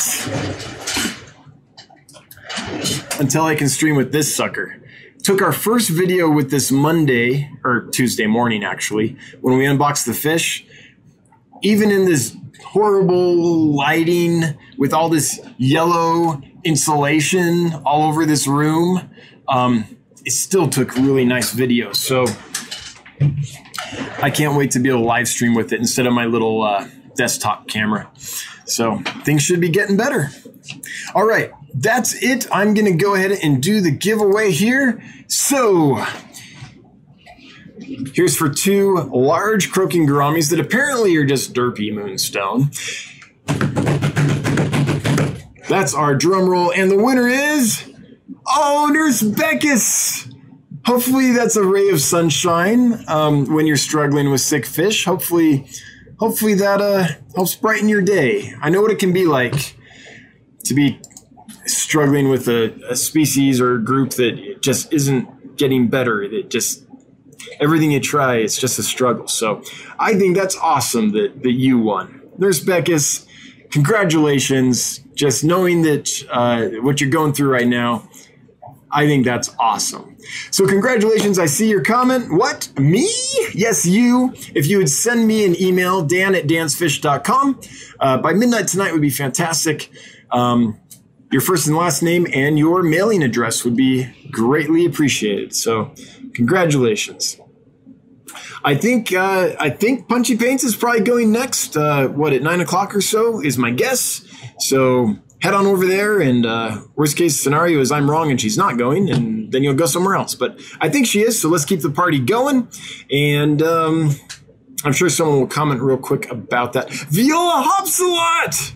until I can stream with this sucker. Took our first video with this Monday or Tuesday morning actually when we unboxed the fish. Even in this horrible lighting with all this yellow insulation all over this room. Um, it still took really nice videos. So I can't wait to be able to live stream with it instead of my little uh, desktop camera. So things should be getting better. All right, that's it. I'm going to go ahead and do the giveaway here. So here's for two large croaking gouramis that apparently are just derpy moonstone. That's our drum roll, and the winner is Oh, Nurse Beckus! Hopefully, that's a ray of sunshine um, when you're struggling with sick fish. Hopefully, hopefully that uh, helps brighten your day. I know what it can be like to be struggling with a, a species or a group that just isn't getting better. That just everything you try, it's just a struggle. So, I think that's awesome that that you won, Nurse Beckus. Congratulations! Just knowing that uh, what you're going through right now I think that's awesome. So, congratulations. I see your comment. What? Me? Yes, you. If you would send me an email, dan at dansfish.com, uh, by midnight tonight would be fantastic. Um, your first and last name and your mailing address would be greatly appreciated. So, congratulations. I think uh, I think Punchy Paints is probably going next. Uh, what at nine o'clock or so is my guess. So head on over there. And uh, worst case scenario is I'm wrong and she's not going, and then you'll go somewhere else. But I think she is. So let's keep the party going. And um, I'm sure someone will comment real quick about that. Viola Hopsalot!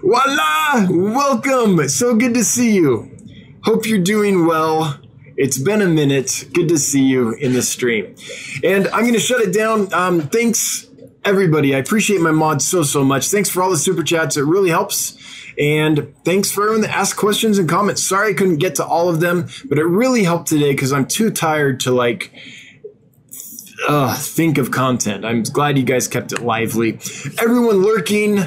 Voila! Welcome. So good to see you. Hope you're doing well. It's been a minute. Good to see you in the stream. And I'm going to shut it down. Um, thanks, everybody. I appreciate my mods so, so much. Thanks for all the super chats. It really helps. And thanks for everyone that asked questions and comments. Sorry I couldn't get to all of them, but it really helped today because I'm too tired to like uh, think of content. I'm glad you guys kept it lively. Everyone lurking,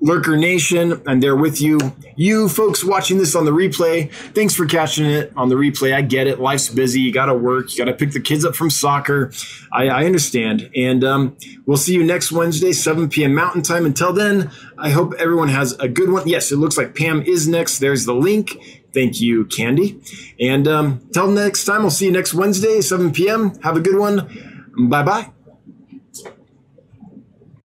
Lurker Nation, I'm there with you. You folks watching this on the replay, thanks for catching it on the replay. I get it. Life's busy. You got to work. You got to pick the kids up from soccer. I, I understand. And um, we'll see you next Wednesday, 7 p.m. Mountain Time. Until then, I hope everyone has a good one. Yes, it looks like Pam is next. There's the link. Thank you, Candy. And um, next time, I'll see you next Wednesday, 7 p.m. Have a good one. Bye bye.